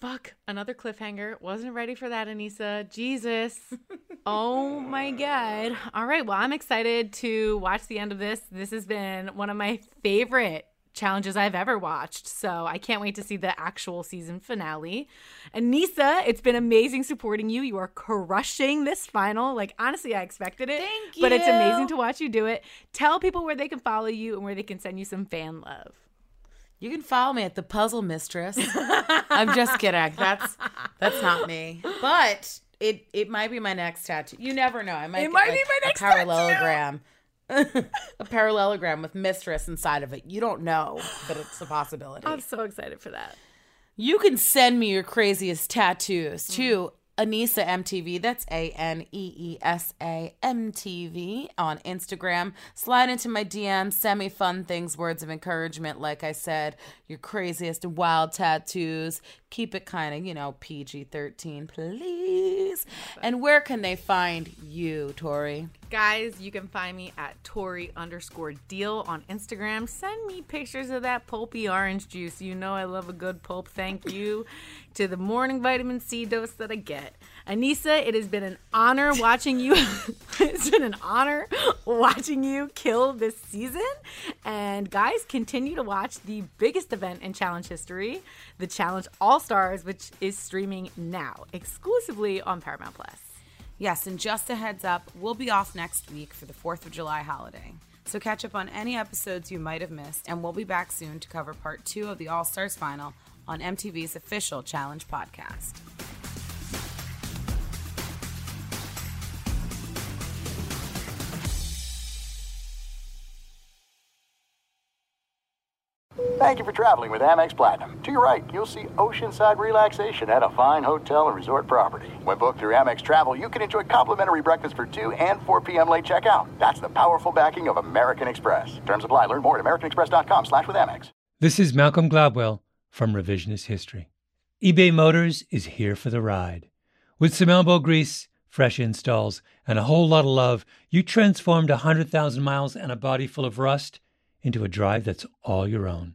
Fuck, another cliffhanger. Wasn't ready for that, Aneesa. Jesus. oh my God. All right. Well, I'm excited to watch the end of this. This has been one of my favorite challenges I've ever watched. So I can't wait to see the actual season finale. Aneesa, it's been amazing supporting you. You are crushing this final. Like, honestly, I expected it. Thank But it's amazing to watch you do it. Tell people where they can follow you and where they can send you some fan love. You can follow me at the puzzle mistress. I'm just kidding. That's that's not me. But it it might be my next tattoo. You never know. I might It might be my next a parallelogram a parallelogram with mistress inside of it. You don't know but it's a possibility. I'm so excited for that. You can send me your craziest tattoos to Aneesa MTV. That's A N E E S A M T V on Instagram. Slide into my DM, send me fun things, words of encouragement. Like I said, your craziest wild tattoos. Keep it kind of, you know, PG 13, please. And where can they find you, Tori? Guys, you can find me at Tori underscore deal on Instagram. Send me pictures of that pulpy orange juice. You know I love a good pulp. Thank you to the morning vitamin C dose that I get. Aneesa, it has been an honor watching you. it's been an honor watching you kill this season. And guys, continue to watch the biggest event in challenge history, the Challenge All Stars, which is streaming now exclusively on Paramount Plus. Yes, and just a heads up, we'll be off next week for the 4th of July holiday. So catch up on any episodes you might have missed, and we'll be back soon to cover part two of the All Stars final on MTV's official Challenge podcast. Thank you for traveling with Amex Platinum. To your right, you'll see oceanside relaxation at a fine hotel and resort property. When booked through Amex Travel, you can enjoy complimentary breakfast for 2 and 4 p.m. late checkout. That's the powerful backing of American Express. Terms apply. Learn more at americanexpress.com slash with Amex. This is Malcolm Gladwell from Revisionist History. eBay Motors is here for the ride. With some elbow grease, fresh installs, and a whole lot of love, you transformed 100,000 miles and a body full of rust into a drive that's all your own.